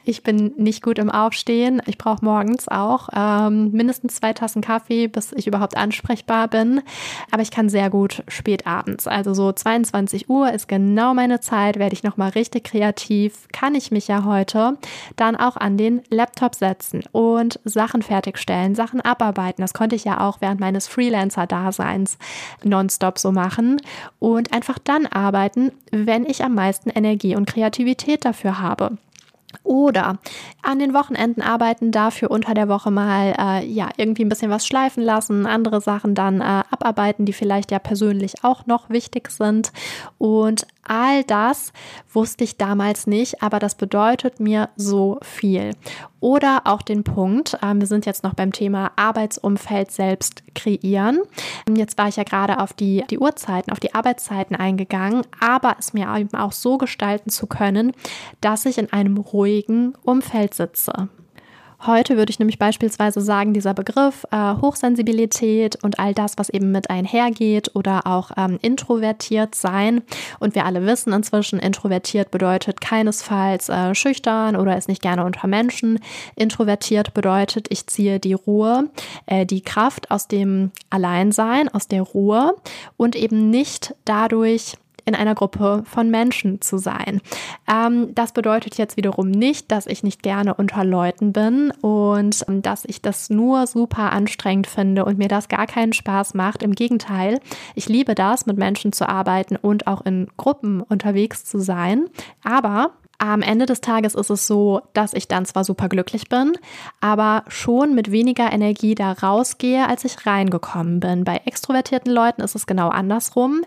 Ich bin nicht gut im Aufstehen. Ich brauche morgens auch ähm, mindestens zwei Tassen Kaffee, bis ich überhaupt ansprechbar bin. Aber ich kann sehr gut spät abends. Also so 22 Uhr ist genau meine Zeit, werde ich nochmal richtig kreativ, kann ich mich ja heute dann auch an den Laptop setzen und Sachen fertigstellen, Sachen abarbeiten. Das konnte ich ja auch während meines Freelancer-Daseins nonstop so machen und einfach dann arbeiten, wenn ich am meisten Energie und Kreativität dafür habe. Oder an den Wochenenden arbeiten, dafür unter der Woche mal äh, ja irgendwie ein bisschen was schleifen lassen, andere Sachen dann äh, abarbeiten, die vielleicht ja persönlich auch noch wichtig sind. Und all das wusste ich damals nicht, aber das bedeutet mir so viel. Oder auch den Punkt, äh, wir sind jetzt noch beim Thema Arbeitsumfeld selbst kreieren. Jetzt war ich ja gerade auf die, die Uhrzeiten, auf die Arbeitszeiten eingegangen, aber es mir eben auch so gestalten zu können, dass ich in einem ruhigen Umfeld sitze. Heute würde ich nämlich beispielsweise sagen, dieser Begriff äh, Hochsensibilität und all das, was eben mit einhergeht oder auch ähm, introvertiert sein. Und wir alle wissen inzwischen, introvertiert bedeutet keinesfalls äh, schüchtern oder ist nicht gerne unter Menschen. Introvertiert bedeutet, ich ziehe die Ruhe, äh, die Kraft aus dem Alleinsein, aus der Ruhe und eben nicht dadurch, in einer Gruppe von Menschen zu sein. Ähm, das bedeutet jetzt wiederum nicht, dass ich nicht gerne unter Leuten bin und ähm, dass ich das nur super anstrengend finde und mir das gar keinen Spaß macht. Im Gegenteil, ich liebe das, mit Menschen zu arbeiten und auch in Gruppen unterwegs zu sein. Aber am Ende des Tages ist es so, dass ich dann zwar super glücklich bin, aber schon mit weniger Energie da rausgehe, als ich reingekommen bin. Bei extrovertierten Leuten ist es genau andersrum.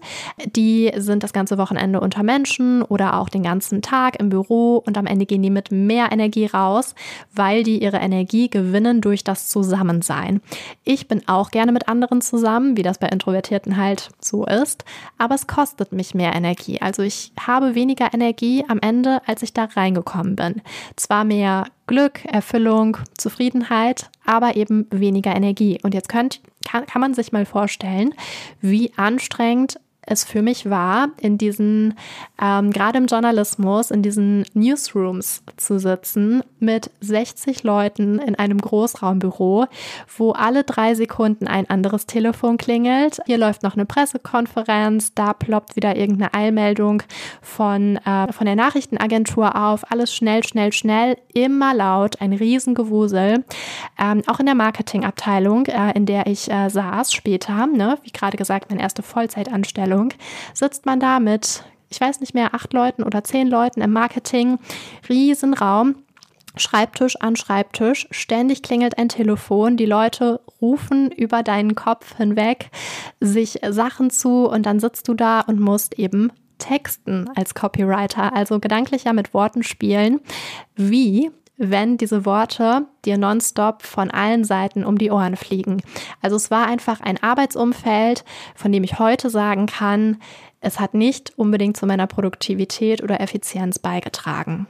Die sind das ganze Wochenende unter Menschen oder auch den ganzen Tag im Büro und am Ende gehen die mit mehr Energie raus, weil die ihre Energie gewinnen durch das Zusammensein. Ich bin auch gerne mit anderen zusammen, wie das bei Introvertierten halt so ist, aber es kostet mich mehr Energie. Also ich habe weniger Energie am Ende, als als ich da reingekommen bin. Zwar mehr Glück, Erfüllung, Zufriedenheit, aber eben weniger Energie. Und jetzt könnt, kann, kann man sich mal vorstellen, wie anstrengend es für mich war, in diesen, ähm, gerade im Journalismus, in diesen Newsrooms zu sitzen mit 60 Leuten in einem Großraumbüro, wo alle drei Sekunden ein anderes Telefon klingelt. Hier läuft noch eine Pressekonferenz, da ploppt wieder irgendeine Eilmeldung von, äh, von der Nachrichtenagentur auf. Alles schnell, schnell, schnell, immer laut, ein Riesengewusel. Ähm, auch in der Marketingabteilung, äh, in der ich äh, saß später, ne, wie gerade gesagt, meine erste Vollzeitanstellung Abteilung sitzt man da mit, ich weiß nicht mehr, acht Leuten oder zehn Leuten im Marketing, Riesenraum. Schreibtisch an Schreibtisch, ständig klingelt ein Telefon, die Leute rufen über deinen Kopf hinweg sich Sachen zu und dann sitzt du da und musst eben texten als Copywriter, also gedanklicher mit Worten spielen, wie wenn diese Worte dir nonstop von allen Seiten um die Ohren fliegen. Also es war einfach ein Arbeitsumfeld, von dem ich heute sagen kann, es hat nicht unbedingt zu meiner Produktivität oder Effizienz beigetragen.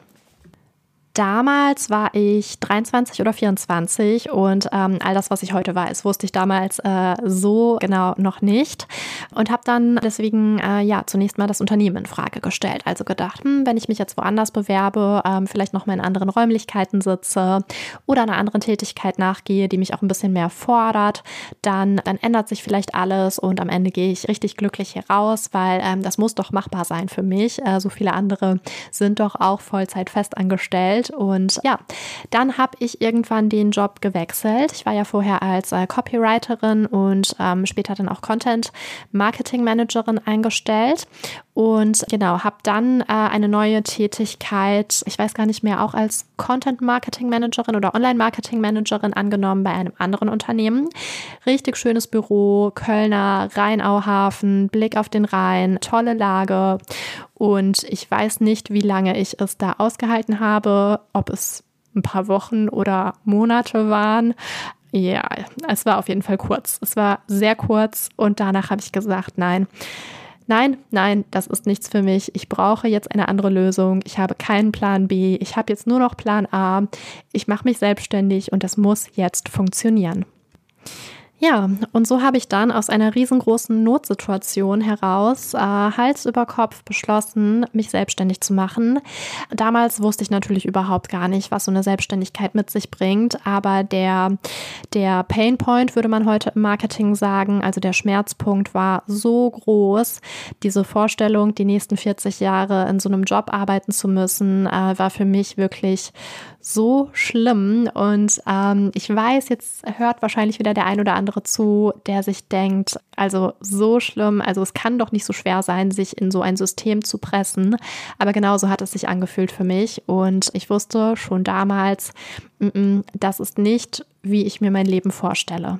Damals war ich 23 oder 24 und ähm, all das, was ich heute weiß, wusste ich damals äh, so genau noch nicht und habe dann deswegen äh, ja zunächst mal das Unternehmen in Frage gestellt. Also gedacht, hm, wenn ich mich jetzt woanders bewerbe, ähm, vielleicht noch mal in anderen Räumlichkeiten sitze oder einer anderen Tätigkeit nachgehe, die mich auch ein bisschen mehr fordert, dann, dann ändert sich vielleicht alles und am Ende gehe ich richtig glücklich hier raus, weil ähm, das muss doch machbar sein für mich. Äh, so viele andere sind doch auch Vollzeit festangestellt und ja, dann habe ich irgendwann den Job gewechselt. Ich war ja vorher als äh, Copywriterin und ähm, später dann auch Content Marketing Managerin eingestellt und genau, habe dann äh, eine neue Tätigkeit, ich weiß gar nicht mehr, auch als Content Marketing Managerin oder Online Marketing Managerin angenommen bei einem anderen Unternehmen. Richtig schönes Büro, Kölner Rheinauhafen, Blick auf den Rhein, tolle Lage. Und ich weiß nicht, wie lange ich es da ausgehalten habe, ob es ein paar Wochen oder Monate waren. Ja, es war auf jeden Fall kurz. Es war sehr kurz und danach habe ich gesagt, nein nein, nein, das ist nichts für mich. Ich brauche jetzt eine andere Lösung. Ich habe keinen Plan B. Ich habe jetzt nur noch Plan A. Ich mache mich selbstständig und das muss jetzt funktionieren. Ja, und so habe ich dann aus einer riesengroßen Notsituation heraus äh, Hals über Kopf beschlossen, mich selbstständig zu machen. Damals wusste ich natürlich überhaupt gar nicht, was so eine Selbstständigkeit mit sich bringt, aber der, der Pain Point, würde man heute im Marketing sagen, also der Schmerzpunkt war so groß. Diese Vorstellung, die nächsten 40 Jahre in so einem Job arbeiten zu müssen, äh, war für mich wirklich so schlimm. Und ähm, ich weiß, jetzt hört wahrscheinlich wieder der ein oder andere zu, der sich denkt, also so schlimm, also es kann doch nicht so schwer sein, sich in so ein System zu pressen. Aber genauso hat es sich angefühlt für mich. Und ich wusste schon damals, mm -mm, das ist nicht, wie ich mir mein Leben vorstelle.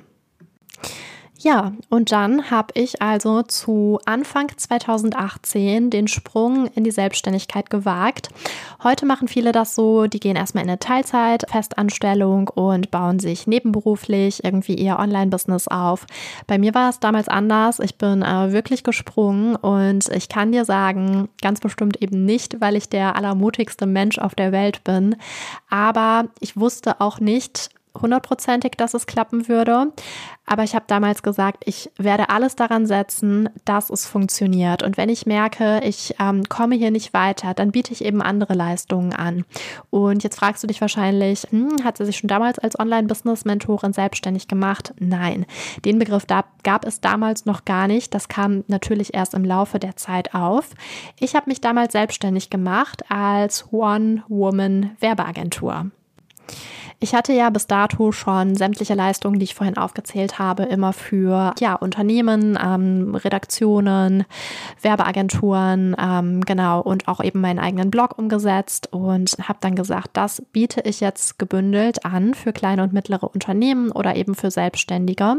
Ja, und dann habe ich also zu Anfang 2018 den Sprung in die Selbstständigkeit gewagt. Heute machen viele das so, die gehen erstmal in eine Teilzeit, Festanstellung und bauen sich nebenberuflich irgendwie ihr Online-Business auf. Bei mir war es damals anders. Ich bin äh, wirklich gesprungen und ich kann dir sagen, ganz bestimmt eben nicht, weil ich der allermutigste Mensch auf der Welt bin, aber ich wusste auch nicht, hundertprozentig, dass es klappen würde. Aber ich habe damals gesagt, ich werde alles daran setzen, dass es funktioniert. Und wenn ich merke, ich ähm, komme hier nicht weiter, dann biete ich eben andere Leistungen an. Und jetzt fragst du dich wahrscheinlich, hm, hat sie sich schon damals als Online-Business-Mentorin selbstständig gemacht? Nein, den Begriff da, gab es damals noch gar nicht. Das kam natürlich erst im Laufe der Zeit auf. Ich habe mich damals selbstständig gemacht als One-Woman-Werbeagentur. Ich hatte ja bis dato schon sämtliche Leistungen, die ich vorhin aufgezählt habe, immer für ja, Unternehmen, ähm, Redaktionen, Werbeagenturen, ähm, genau, und auch eben meinen eigenen Blog umgesetzt und habe dann gesagt, das biete ich jetzt gebündelt an für kleine und mittlere Unternehmen oder eben für Selbstständige,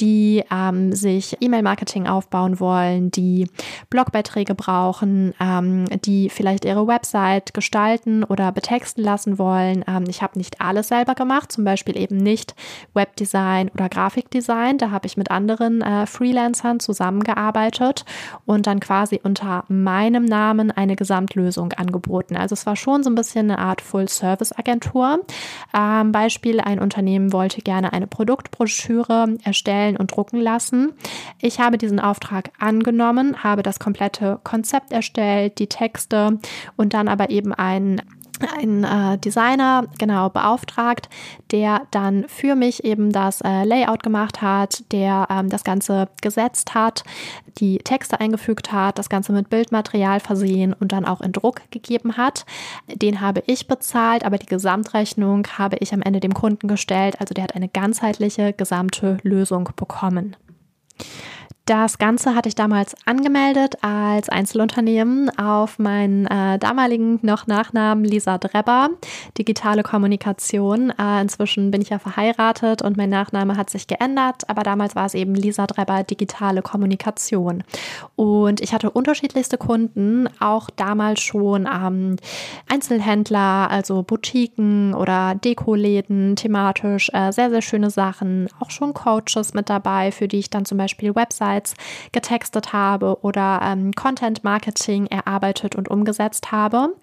die ähm, sich E-Mail-Marketing aufbauen wollen, die Blogbeiträge brauchen, ähm, die vielleicht ihre Website gestalten oder betexten lassen wollen. Ähm, ich habe nicht alles selber gemacht, zum Beispiel eben nicht Webdesign oder Grafikdesign. Da habe ich mit anderen äh, Freelancern zusammengearbeitet und dann quasi unter meinem Namen eine Gesamtlösung angeboten. Also es war schon so ein bisschen eine Art Full-Service-Agentur. Ähm, Beispiel, ein Unternehmen wollte gerne eine Produktbroschüre erstellen und drucken lassen. Ich habe diesen Auftrag angenommen, habe das komplette Konzept erstellt, die Texte und dann aber eben ein ein äh, Designer genau beauftragt, der dann für mich eben das äh, Layout gemacht hat, der ähm, das Ganze gesetzt hat, die Texte eingefügt hat, das Ganze mit Bildmaterial versehen und dann auch in Druck gegeben hat. Den habe ich bezahlt, aber die Gesamtrechnung habe ich am Ende dem Kunden gestellt. Also der hat eine ganzheitliche gesamte Lösung bekommen. Das Ganze hatte ich damals angemeldet als Einzelunternehmen auf meinen äh, damaligen noch Nachnamen Lisa Drebber, digitale Kommunikation. Äh, inzwischen bin ich ja verheiratet und mein Nachname hat sich geändert, aber damals war es eben Lisa Drebber, digitale Kommunikation. Und ich hatte unterschiedlichste Kunden, auch damals schon ähm, Einzelhändler, also Boutiquen oder Dekoläden, thematisch äh, sehr, sehr schöne Sachen, auch schon Coaches mit dabei, für die ich dann zum Beispiel Websites bereits getextet habe oder ähm, Content Marketing erarbeitet und umgesetzt habe.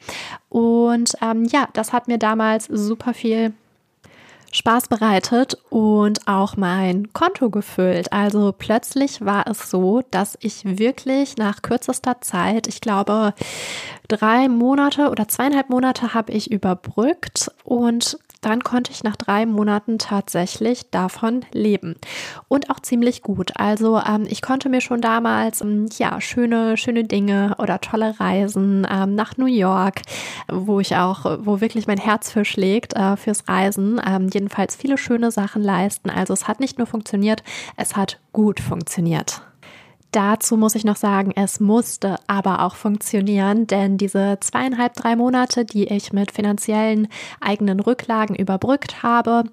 Und ähm, ja, das hat mir damals super viel Spaß bereitet und auch mein Konto gefüllt. Also plötzlich war es so, dass ich wirklich nach kürzester Zeit, ich glaube drei Monate oder zweieinhalb Monate habe ich überbrückt und dann konnte ich nach drei Monaten tatsächlich davon leben. Und auch ziemlich gut. Also ähm, ich konnte mir schon damals ähm, ja schöne, schöne Dinge oder tolle Reisen ähm, nach New York, wo ich auch, wo wirklich mein Herz für schlägt äh, fürs Reisen, ähm, jedenfalls viele schöne Sachen leisten. Also es hat nicht nur funktioniert, es hat gut funktioniert. Dazu muss ich noch sagen, es musste aber auch funktionieren, denn diese zweieinhalb, drei Monate, die ich mit finanziellen eigenen Rücklagen überbrückt habe,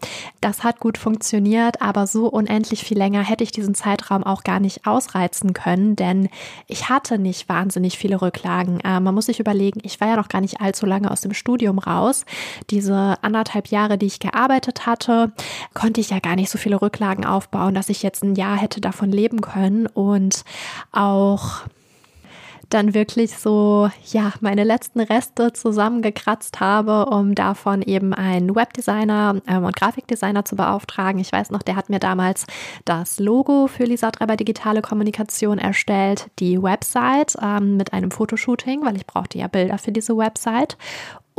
das hat gut funktioniert, aber so unendlich viel länger hätte ich diesen Zeitraum auch gar nicht ausreizen können, denn ich hatte nicht wahnsinnig viele Rücklagen. Äh, man muss sich überlegen, ich war ja noch gar nicht allzu lange aus dem Studium raus. Diese anderthalb Jahre, die ich gearbeitet hatte, konnte ich ja gar nicht so viele Rücklagen aufbauen, dass ich jetzt ein Jahr hätte davon leben können und auch dann wirklich so, ja, meine letzten Reste zusammengekratzt habe, um davon eben einen Webdesigner ähm, und Grafikdesigner zu beauftragen. Ich weiß noch, der hat mir damals das Logo für Lisa Treiber Digitale Kommunikation erstellt, die Website ähm, mit einem Fotoshooting, weil ich brauchte ja Bilder für diese Website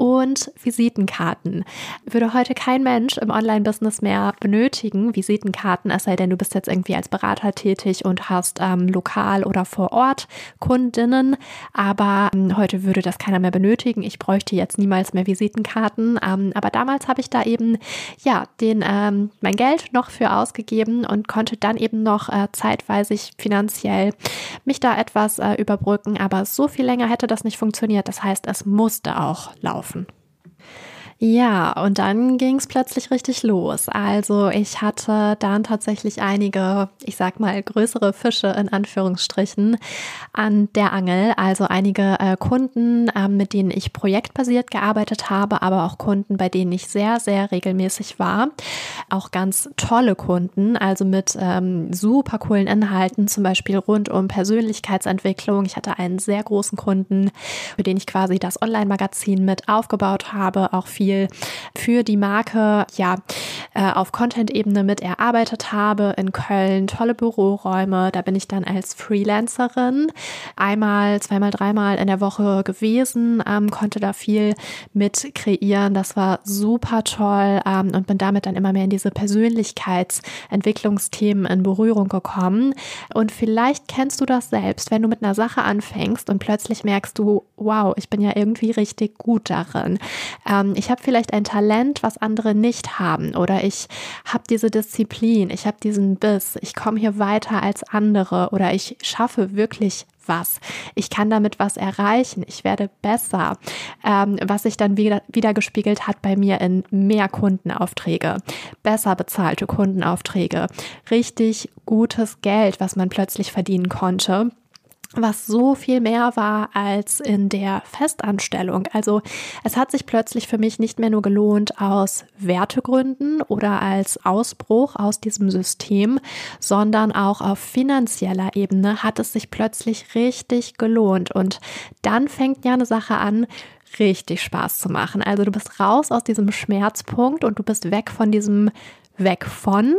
und Visitenkarten. Würde heute kein Mensch im Online-Business mehr benötigen, Visitenkarten, es sei denn, du bist jetzt irgendwie als Berater tätig und hast ähm, lokal oder vor Ort Kundinnen. Aber ähm, heute würde das keiner mehr benötigen. Ich bräuchte jetzt niemals mehr Visitenkarten. Ähm, aber damals habe ich da eben ja den ähm, mein Geld noch für ausgegeben und konnte dann eben noch äh, zeitweise finanziell mich da etwas äh, überbrücken. Aber so viel länger hätte das nicht funktioniert. Das heißt, es musste auch laufen schaffen. Ja, und dann ging es plötzlich richtig los. Also ich hatte dann tatsächlich einige, ich sag mal, größere Fische in Anführungsstrichen an der Angel. Also einige äh, Kunden, äh, mit denen ich projektbasiert gearbeitet habe, aber auch Kunden, bei denen ich sehr, sehr regelmäßig war. Auch ganz tolle Kunden, also mit ähm, super coolen Inhalten, zum Beispiel rund um Persönlichkeitsentwicklung. Ich hatte einen sehr großen Kunden, für den ich quasi das Online-Magazin mit aufgebaut habe, auch viel viel für die Marke ja äh, auf Content-Ebene mit erarbeitet habe in Köln, tolle Büroräume. Da bin ich dann als Freelancerin einmal, zweimal, dreimal in der Woche gewesen, ähm, konnte da viel mit kreieren. Das war super toll ähm, und bin damit dann immer mehr in diese Persönlichkeitsentwicklungsthemen in Berührung gekommen. Und vielleicht kennst du das selbst, wenn du mit einer Sache anfängst und plötzlich merkst du, wow, ich bin ja irgendwie richtig gut darin. Ähm, ich habe habe vielleicht ein Talent, was andere nicht haben oder ich habe diese Disziplin, ich habe diesen Biss, ich komme hier weiter als andere oder ich schaffe wirklich was. Ich kann damit was erreichen. Ich werde besser. Ähm, was sich dann wieder, wieder gespiegelt hat bei mir in mehr Kundenaufträge, besser bezahlte Kundenaufträge, richtig gutes Geld, was man plötzlich verdienen konnte was so viel mehr war als in der Festanstellung. Also es hat sich plötzlich für mich nicht mehr nur gelohnt aus Wertegründen oder als Ausbruch aus diesem System, sondern auch auf finanzieller Ebene hat es sich plötzlich richtig gelohnt. Und dann fängt ja eine Sache an, richtig Spaß zu machen. Also du bist raus aus diesem Schmerzpunkt und du bist weg von diesem weg von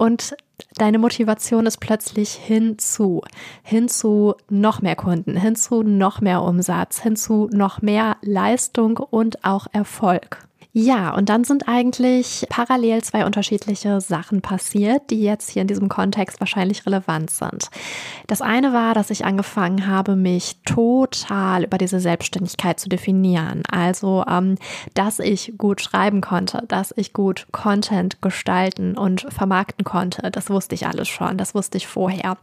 und deine Motivation ist plötzlich hinzu, hinzu noch mehr Kunden, hinzu noch mehr Umsatz, hinzu noch mehr Leistung und auch Erfolg. Ja, und dann sind eigentlich parallel zwei unterschiedliche Sachen passiert, die jetzt hier in diesem Kontext wahrscheinlich relevant sind. Das eine war, dass ich angefangen habe, mich total über diese Selbstständigkeit zu definieren. Also, ähm, dass ich gut schreiben konnte, dass ich gut Content gestalten und vermarkten konnte, das wusste ich alles schon, das wusste ich vorher.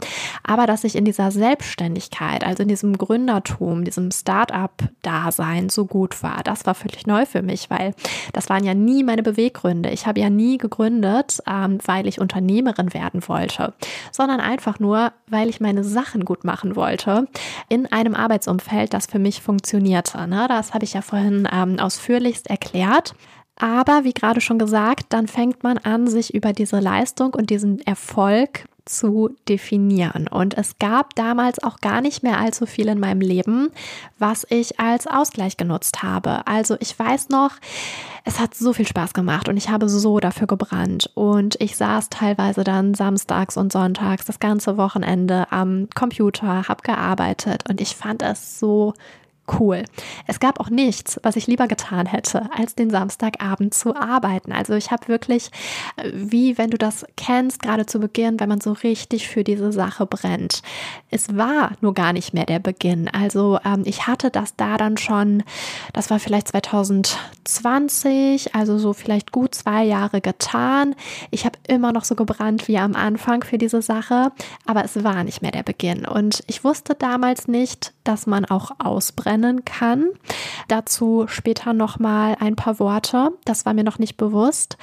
Aber dass ich in dieser Selbstständigkeit, also in diesem Gründertum, diesem Start-up-Dasein so gut war, das war völlig neu für mich, weil das waren ja nie meine Beweggründe. Ich habe ja nie gegründet, ähm, weil ich Unternehmerin werden wollte, sondern einfach nur, weil ich meine Sachen gut machen wollte in einem Arbeitsumfeld, das für mich funktionierte. Ne? Das habe ich ja vorhin ähm, ausführlichst erklärt. Aber wie gerade schon gesagt, dann fängt man an, sich über diese Leistung und diesen Erfolg zu definieren. Und es gab damals auch gar nicht mehr allzu viel in meinem Leben, was ich als Ausgleich genutzt habe. Also ich weiß noch, es hat so viel Spaß gemacht und ich habe so dafür gebrannt. Und ich saß teilweise dann samstags und sonntags das ganze Wochenende am Computer, habe gearbeitet und ich fand es so cool. Es gab auch nichts, was ich lieber getan hätte, als den Samstagabend zu arbeiten. Also ich habe wirklich, äh, wie wenn du das kennst, gerade zu Beginn, wenn man so richtig für diese Sache brennt. Es war nur gar nicht mehr der Beginn. Also ähm, ich hatte das da dann schon, das war vielleicht 2020, also so vielleicht gut zwei Jahre getan. Ich habe immer noch so gebrannt wie am Anfang für diese Sache, aber es war nicht mehr der Beginn. Und ich wusste damals nicht, dass man auch ausbrennen kann. Dazu später noch mal ein paar Worte. Das war mir noch nicht bewusst.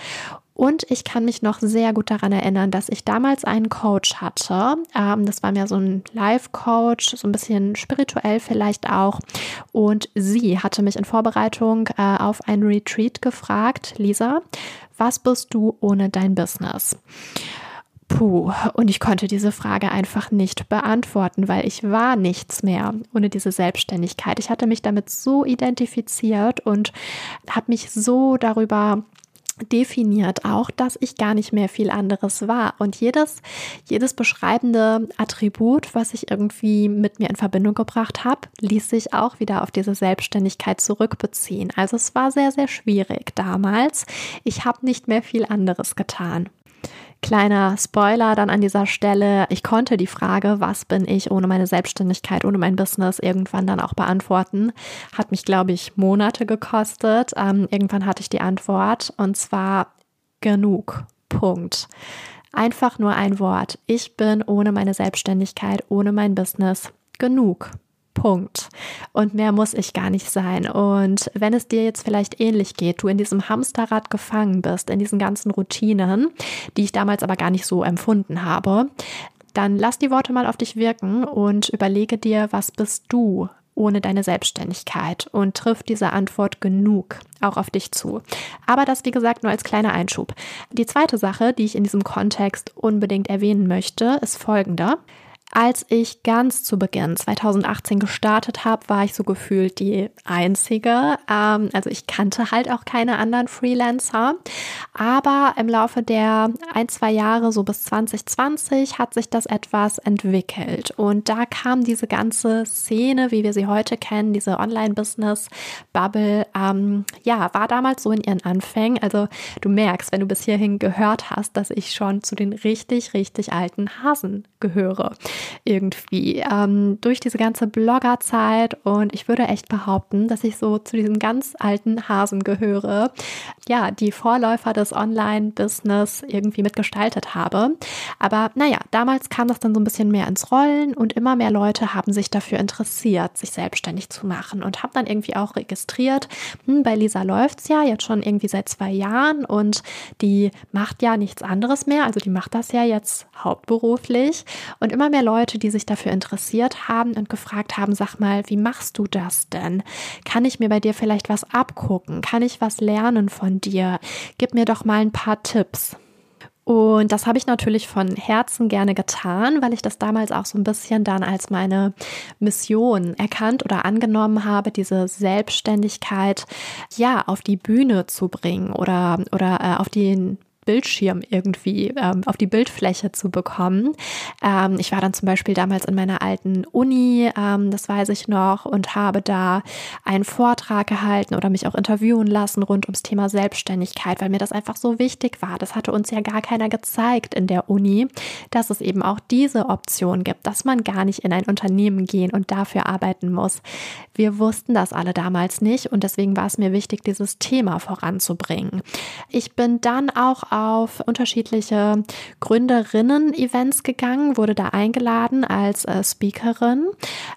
Und ich kann mich noch sehr gut daran erinnern, dass ich damals einen Coach hatte. Ähm, das war mir so ein Life-Coach, so ein bisschen spirituell vielleicht auch. Und sie hatte mich in Vorbereitung äh, auf ein Retreat gefragt, Lisa, was bist du ohne dein Business? Puh, und ich konnte diese Frage einfach nicht beantworten, weil ich war nichts mehr ohne diese Selbstständigkeit. Ich hatte mich damit so identifiziert und habe mich so darüber definiert auch, dass ich gar nicht mehr viel anderes war. Und jedes, jedes beschreibende Attribut, was ich irgendwie mit mir in Verbindung gebracht habe, ließ sich auch wieder auf diese Selbstständigkeit zurückbeziehen. Also es war sehr, sehr schwierig damals. Ich habe nicht mehr viel anderes getan. Kleiner Spoiler dann an dieser Stelle. Ich konnte die Frage, was bin ich ohne meine Selbstständigkeit, ohne mein Business, irgendwann dann auch beantworten. Hat mich, glaube ich, Monate gekostet. Ähm, irgendwann hatte ich die Antwort und zwar genug. Punkt. Einfach nur ein Wort. Ich bin ohne meine Selbstständigkeit, ohne mein Business genug. Punkt. Und mehr muss ich gar nicht sein. Und wenn es dir jetzt vielleicht ähnlich geht, du in diesem Hamsterrad gefangen bist, in diesen ganzen Routinen, die ich damals aber gar nicht so empfunden habe, dann lass die Worte mal auf dich wirken und überlege dir, was bist du ohne deine Selbstständigkeit und trifft diese Antwort genug auch auf dich zu. Aber das, wie gesagt, nur als kleiner Einschub. Die zweite Sache, die ich in diesem Kontext unbedingt erwähnen möchte, ist folgende. Als ich ganz zu Beginn 2018 gestartet habe, war ich so gefühlt die Einzige. Ähm, also ich kannte halt auch keine anderen Freelancer. Aber im Laufe der ein, zwei Jahre, so bis 2020, hat sich das etwas entwickelt. Und da kam diese ganze Szene, wie wir sie heute kennen, diese Online-Business-Bubble, ähm, ja, war damals so in ihren Anfängen. Also du merkst, wenn du bis hierhin gehört hast, dass ich schon zu den richtig, richtig alten Hasen gehöre irgendwie ähm, durch diese ganze Bloggerzeit. Und ich würde echt behaupten, dass ich so zu diesen ganz alten Hasen gehöre, ja, die Vorläufer des Online-Business irgendwie mitgestaltet habe. Aber naja, damals kam das dann so ein bisschen mehr ins Rollen und immer mehr Leute haben sich dafür interessiert, sich selbstständig zu machen und haben dann irgendwie auch registriert, hm, bei Lisa läuft es ja jetzt schon irgendwie seit zwei Jahren und die macht ja nichts anderes mehr, also die macht das ja jetzt hauptberuflich. Und immer mehr Leute, die sich dafür interessiert haben und gefragt haben, sag mal, wie machst du das denn? Kann ich mir bei dir vielleicht was abgucken? Kann ich was lernen von dir? Gib mir doch mal ein paar Tipps. Und das habe ich natürlich von Herzen gerne getan, weil ich das damals auch so ein bisschen dann als meine Mission erkannt oder angenommen habe, diese Selbstständigkeit ja auf die Bühne zu bringen oder, oder äh, auf den Bildschirm irgendwie ähm, auf die Bildfläche zu bekommen. Ähm, ich war dann zum Beispiel damals in meiner alten Uni, ähm, das weiß ich noch, und habe da einen Vortrag gehalten oder mich auch interviewen lassen rund ums Thema Selbstständigkeit, weil mir das einfach so wichtig war. Das hatte uns ja gar keiner gezeigt in der Uni, dass es eben auch diese Option gibt, dass man gar nicht in ein Unternehmen gehen und dafür arbeiten muss. Wir wussten das alle damals nicht und deswegen war es mir wichtig, dieses Thema voranzubringen. Ich bin dann auch auf unterschiedliche Gründerinnen-Events gegangen, wurde da eingeladen als äh, Speakerin,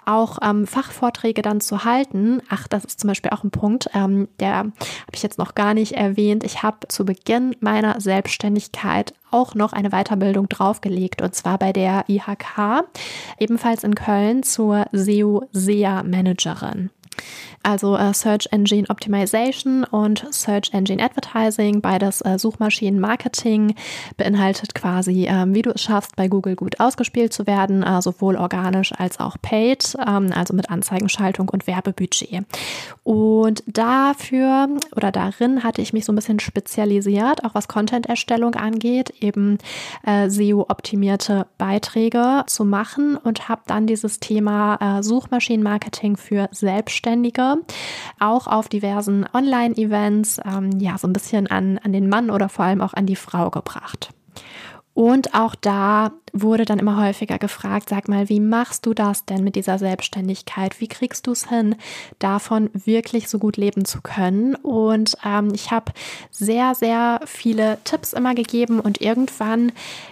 auch ähm, Fachvorträge dann zu halten. Ach, das ist zum Beispiel auch ein Punkt, ähm, der habe ich jetzt noch gar nicht erwähnt. Ich habe zu Beginn meiner Selbstständigkeit auch noch eine Weiterbildung draufgelegt und zwar bei der IHK, ebenfalls in Köln zur SEO-SEA-Managerin also äh, Search Engine Optimization und Search Engine Advertising, beides äh, Suchmaschinenmarketing, beinhaltet quasi, ähm, wie du es schaffst, bei Google gut ausgespielt zu werden, äh, sowohl organisch als auch paid, ähm, also mit Anzeigenschaltung und Werbebudget. Und dafür oder darin hatte ich mich so ein bisschen spezialisiert, auch was Content-Erstellung angeht, eben äh, SEO-optimierte Beiträge zu machen und habe dann dieses Thema äh, Suchmaschinenmarketing für Selbstständige auch auf diversen Online-Events, ähm, ja, so ein bisschen an, an den Mann oder vor allem auch an die Frau gebracht. Und auch da wurde dann immer häufiger gefragt, sag mal, wie machst du das denn mit dieser Selbstständigkeit? Wie kriegst du es hin, davon wirklich so gut leben zu können? Und ähm, ich habe sehr, sehr viele Tipps immer gegeben und irgendwann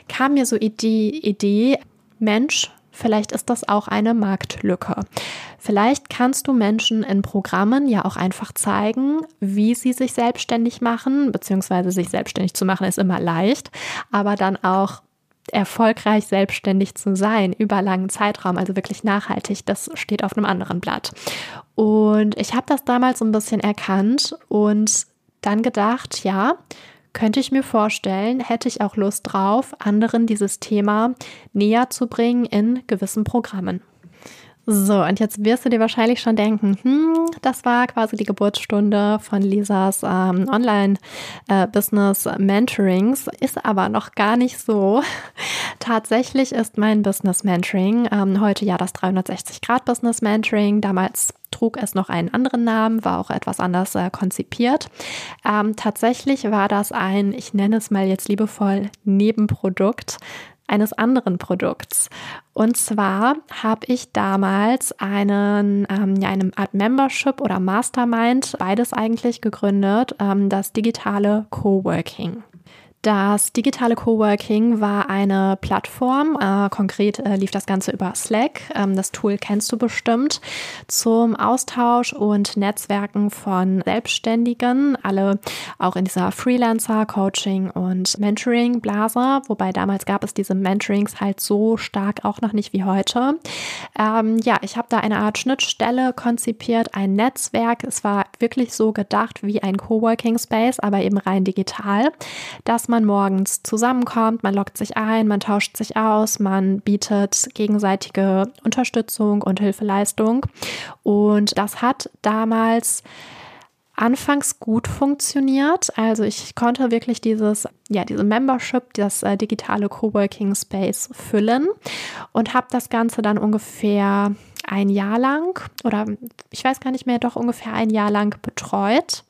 kam mir so die Idee, Mensch, Vielleicht ist das auch eine Marktlücke. Vielleicht kannst du Menschen in Programmen ja auch einfach zeigen, wie sie sich selbstständig machen, beziehungsweise sich selbstständig zu machen ist immer leicht, aber dann auch erfolgreich selbstständig zu sein über langen Zeitraum, also wirklich nachhaltig, das steht auf einem anderen Blatt. Und ich habe das damals so ein bisschen erkannt und dann gedacht, ja, könnte ich mir vorstellen, hätte ich auch Lust drauf, anderen dieses Thema näher zu bringen in gewissen Programmen. So, und jetzt wirst du dir wahrscheinlich schon denken, hm, das war quasi die Geburtsstunde von Lisas ähm, Online-Business-Mentorings, äh, ist aber noch gar nicht so. Tatsächlich ist mein Business-Mentoring ähm, heute ja das 360-Grad-Business-Mentoring. Damals trug es noch einen anderen Namen, war auch etwas anders äh, konzipiert. Ähm, tatsächlich war das ein, ich nenne es mal jetzt liebevoll, Nebenprodukt eines anderen Produkts. Und zwar habe ich damals einen, ähm, ja, eine Art Membership oder Mastermind, beides eigentlich gegründet, ähm, das digitale Coworking. Das digitale Coworking war eine Plattform. Äh, konkret äh, lief das Ganze über Slack. Ähm, das Tool kennst du bestimmt. Zum Austausch und Netzwerken von Selbstständigen. Alle auch in dieser Freelancer, Coaching und Mentoring-Blase. Wobei damals gab es diese Mentorings halt so stark auch noch nicht wie heute. Ähm, ja, ich habe da eine Art Schnittstelle konzipiert, ein Netzwerk. Es war wirklich so gedacht wie ein Coworking Space, aber eben rein digital, dass man man morgens zusammenkommt, man lockt sich ein, man tauscht sich aus, man bietet gegenseitige Unterstützung und Hilfeleistung. Und das hat damals anfangs gut funktioniert. Also ich konnte wirklich dieses, ja, diese Membership, das äh, digitale Coworking Space füllen und habe das Ganze dann ungefähr ein Jahr lang oder ich weiß gar nicht mehr, doch ungefähr ein Jahr lang betreut.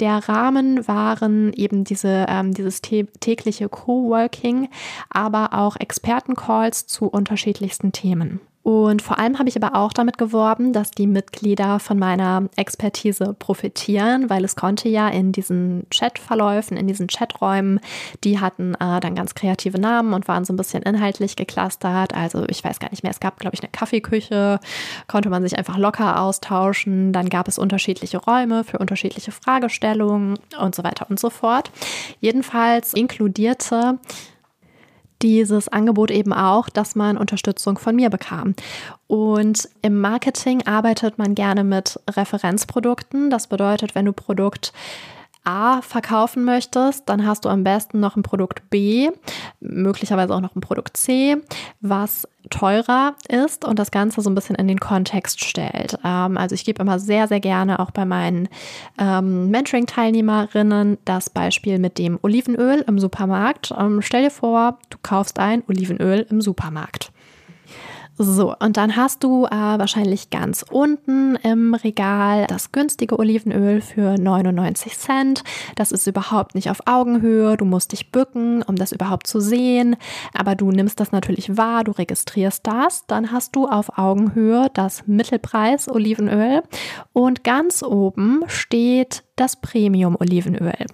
Der Rahmen waren eben diese, ähm, dieses tägliche Coworking, aber auch Expertencalls zu unterschiedlichsten Themen. Und vor allem habe ich aber auch damit geworben, dass die Mitglieder von meiner Expertise profitieren, weil es konnte ja in diesen Chatverläufen, in diesen Chaträumen, die hatten äh, dann ganz kreative Namen und waren so ein bisschen inhaltlich geklustert. Also ich weiß gar nicht mehr, es gab, glaube ich, eine Kaffeeküche, konnte man sich einfach locker austauschen. Dann gab es unterschiedliche Räume für unterschiedliche Fragestellungen und so weiter und so fort. Jedenfalls inkludierte dieses Angebot eben auch, dass man Unterstützung von mir bekam. Und im Marketing arbeitet man gerne mit Referenzprodukten. Das bedeutet, wenn du Produkt A verkaufen möchtest, dann hast du am besten noch ein Produkt B, möglicherweise auch noch ein Produkt C, was teurer ist und das Ganze so ein bisschen in den Kontext stellt. Ähm, also ich gebe immer sehr, sehr gerne auch bei meinen ähm, Mentoring-Teilnehmerinnen das Beispiel mit dem Olivenöl im Supermarkt. Ähm, stell dir vor, du kaufst ein Olivenöl im Supermarkt. So, und dann hast du äh, wahrscheinlich ganz unten im Regal das günstige Olivenöl für 99 Cent. Das ist überhaupt nicht auf Augenhöhe. Du musst dich bücken, um das überhaupt zu sehen. Aber du nimmst das natürlich wahr, du registrierst das. Dann hast du auf Augenhöhe das Mittelpreis Olivenöl. Und ganz oben steht das Premium-Olivenöl.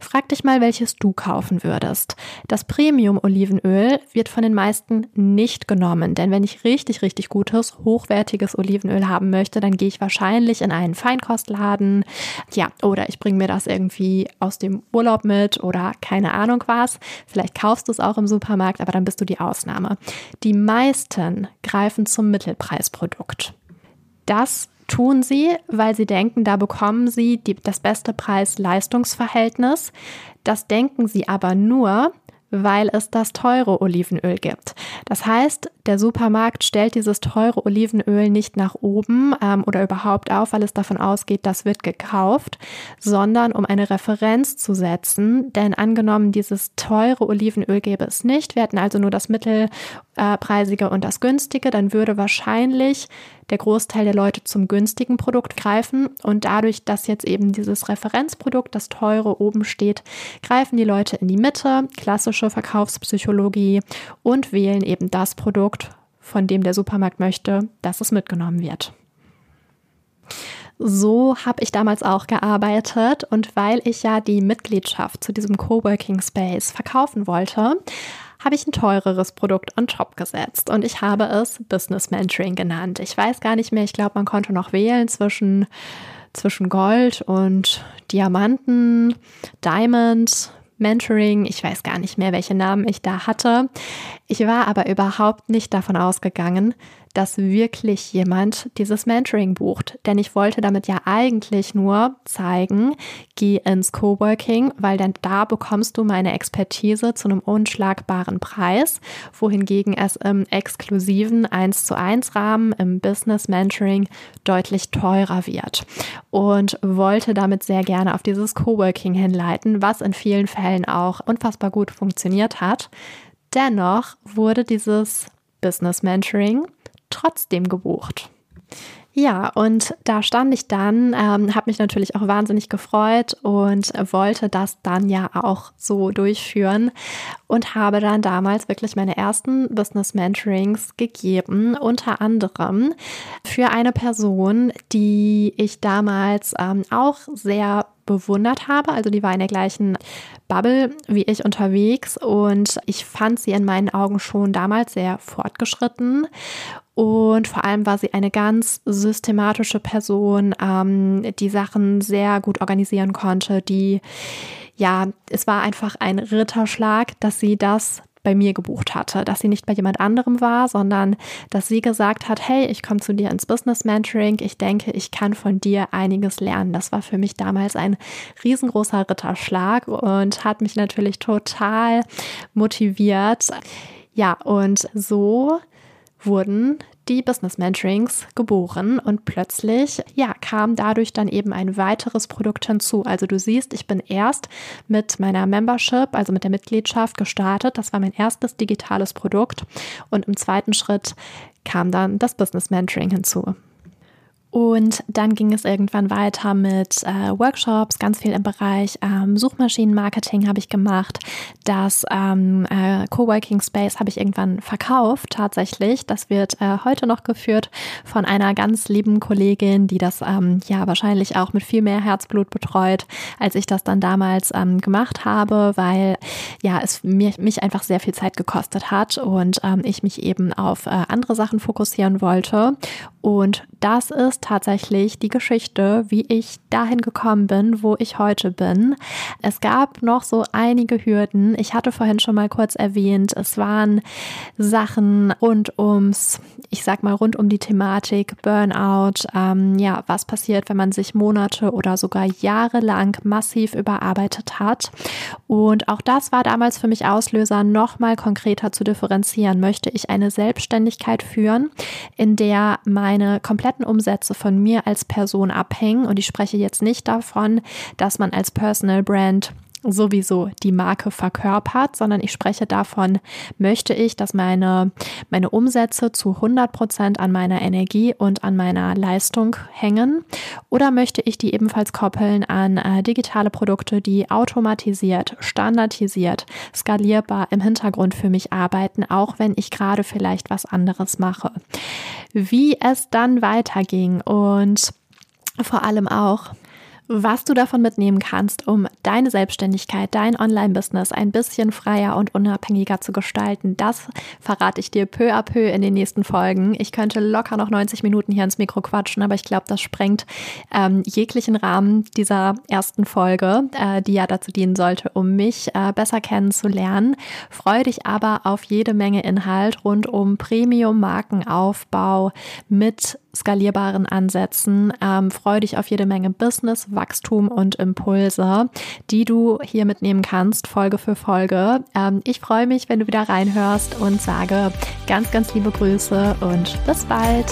Frag dich mal, welches du kaufen würdest. Das Premium-Olivenöl wird von den meisten nicht genommen, denn wenn ich richtig, richtig gutes, hochwertiges Olivenöl haben möchte, dann gehe ich wahrscheinlich in einen Feinkostladen. Ja, oder ich bringe mir das irgendwie aus dem Urlaub mit oder keine Ahnung was. Vielleicht kaufst du es auch im Supermarkt, aber dann bist du die Ausnahme. Die meisten greifen zum Mittelpreisprodukt. Das tun sie, weil sie denken, da bekommen sie die, das beste Preis-Leistungsverhältnis. Das denken sie aber nur, weil es das teure Olivenöl gibt. Das heißt, der Supermarkt stellt dieses teure Olivenöl nicht nach oben ähm, oder überhaupt auf, weil es davon ausgeht, das wird gekauft, sondern um eine Referenz zu setzen. Denn angenommen, dieses teure Olivenöl gäbe es nicht, wir hätten also nur das mittelpreisige und das günstige, dann würde wahrscheinlich der Großteil der Leute zum günstigen Produkt greifen. Und dadurch, dass jetzt eben dieses Referenzprodukt, das teure oben steht, greifen die Leute in die Mitte, klassische Verkaufspsychologie und wählen eben das Produkt, von dem der Supermarkt möchte, dass es mitgenommen wird. So habe ich damals auch gearbeitet und weil ich ja die Mitgliedschaft zu diesem Coworking Space verkaufen wollte, habe ich ein teureres Produkt on top gesetzt und ich habe es Business Mentoring genannt. Ich weiß gar nicht mehr, ich glaube, man konnte noch wählen zwischen, zwischen Gold und Diamanten, Diamond, Mentoring. Ich weiß gar nicht mehr, welche Namen ich da hatte. Ich war aber überhaupt nicht davon ausgegangen, dass wirklich jemand dieses Mentoring bucht. Denn ich wollte damit ja eigentlich nur zeigen, geh ins Coworking, weil dann da bekommst du meine Expertise zu einem unschlagbaren Preis, wohingegen es im exklusiven 1 zu 1 Rahmen im Business Mentoring deutlich teurer wird. Und wollte damit sehr gerne auf dieses Coworking hinleiten, was in vielen Fällen auch unfassbar gut funktioniert hat. Dennoch wurde dieses Business Mentoring trotzdem gebucht. Ja, und da stand ich dann, ähm, habe mich natürlich auch wahnsinnig gefreut und wollte das dann ja auch so durchführen und habe dann damals wirklich meine ersten Business Mentorings gegeben, unter anderem für eine Person, die ich damals ähm, auch sehr bewundert habe. Also die war in der gleichen Bubble wie ich unterwegs und ich fand sie in meinen Augen schon damals sehr fortgeschritten. Und vor allem war sie eine ganz systematische Person, ähm, die Sachen sehr gut organisieren konnte, die, ja, es war einfach ein Ritterschlag, dass sie das bei mir gebucht hatte, dass sie nicht bei jemand anderem war, sondern dass sie gesagt hat, hey, ich komme zu dir ins Business Mentoring, ich denke, ich kann von dir einiges lernen. Das war für mich damals ein riesengroßer Ritterschlag und hat mich natürlich total motiviert. Ja, und so wurden die Business Mentorings geboren und plötzlich, ja, kam dadurch dann eben ein weiteres Produkt hinzu. Also du siehst, ich bin erst mit meiner Membership, also mit der Mitgliedschaft gestartet. Das war mein erstes digitales Produkt und im zweiten Schritt kam dann das Business Mentoring hinzu. Und dann ging es irgendwann weiter mit äh, Workshops, ganz viel im Bereich ähm, Suchmaschinenmarketing habe ich gemacht. Das ähm, äh, Coworking Space habe ich irgendwann verkauft tatsächlich. Das wird äh, heute noch geführt von einer ganz lieben Kollegin, die das ähm, ja wahrscheinlich auch mit viel mehr Herzblut betreut, als ich das dann damals ähm, gemacht habe, weil ja es mir, mich einfach sehr viel Zeit gekostet hat und ähm, ich mich eben auf äh, andere Sachen fokussieren wollte. Und das ist tatsächlich die Geschichte, wie ich dahin gekommen bin, wo ich heute bin. Es gab noch so einige Hürden. Ich hatte vorhin schon mal kurz erwähnt, es waren Sachen rund ums, ich sag mal, rund um die Thematik Burnout. Ähm, ja, was passiert, wenn man sich Monate oder sogar Jahre lang massiv überarbeitet hat. Und auch das war damals für mich Auslöser, nochmal konkreter zu differenzieren. Möchte ich eine Selbstständigkeit führen, in der meine kompletten Umsätze von mir als Person abhängen. Und ich spreche jetzt nicht davon, dass man als Personal Brand sowieso die Marke verkörpert, sondern ich spreche davon, möchte ich, dass meine, meine Umsätze zu 100 Prozent an meiner Energie und an meiner Leistung hängen oder möchte ich die ebenfalls koppeln an äh, digitale Produkte, die automatisiert, standardisiert, skalierbar im Hintergrund für mich arbeiten, auch wenn ich gerade vielleicht was anderes mache. Wie es dann weiterging und vor allem auch, was du davon mitnehmen kannst, um deine Selbstständigkeit, dein Online-Business ein bisschen freier und unabhängiger zu gestalten, das verrate ich dir peu à peu in den nächsten Folgen. Ich könnte locker noch 90 Minuten hier ins Mikro quatschen, aber ich glaube, das sprengt ähm, jeglichen Rahmen dieser ersten Folge, äh, die ja dazu dienen sollte, um mich äh, besser kennenzulernen. Freue dich aber auf jede Menge Inhalt rund um Premium-Markenaufbau mit skalierbaren Ansätzen. Ähm, freue dich auf jede Menge Business, Wachstum und Impulse, die du hier mitnehmen kannst, Folge für Folge. Ähm, ich freue mich, wenn du wieder reinhörst und sage ganz, ganz liebe Grüße und bis bald.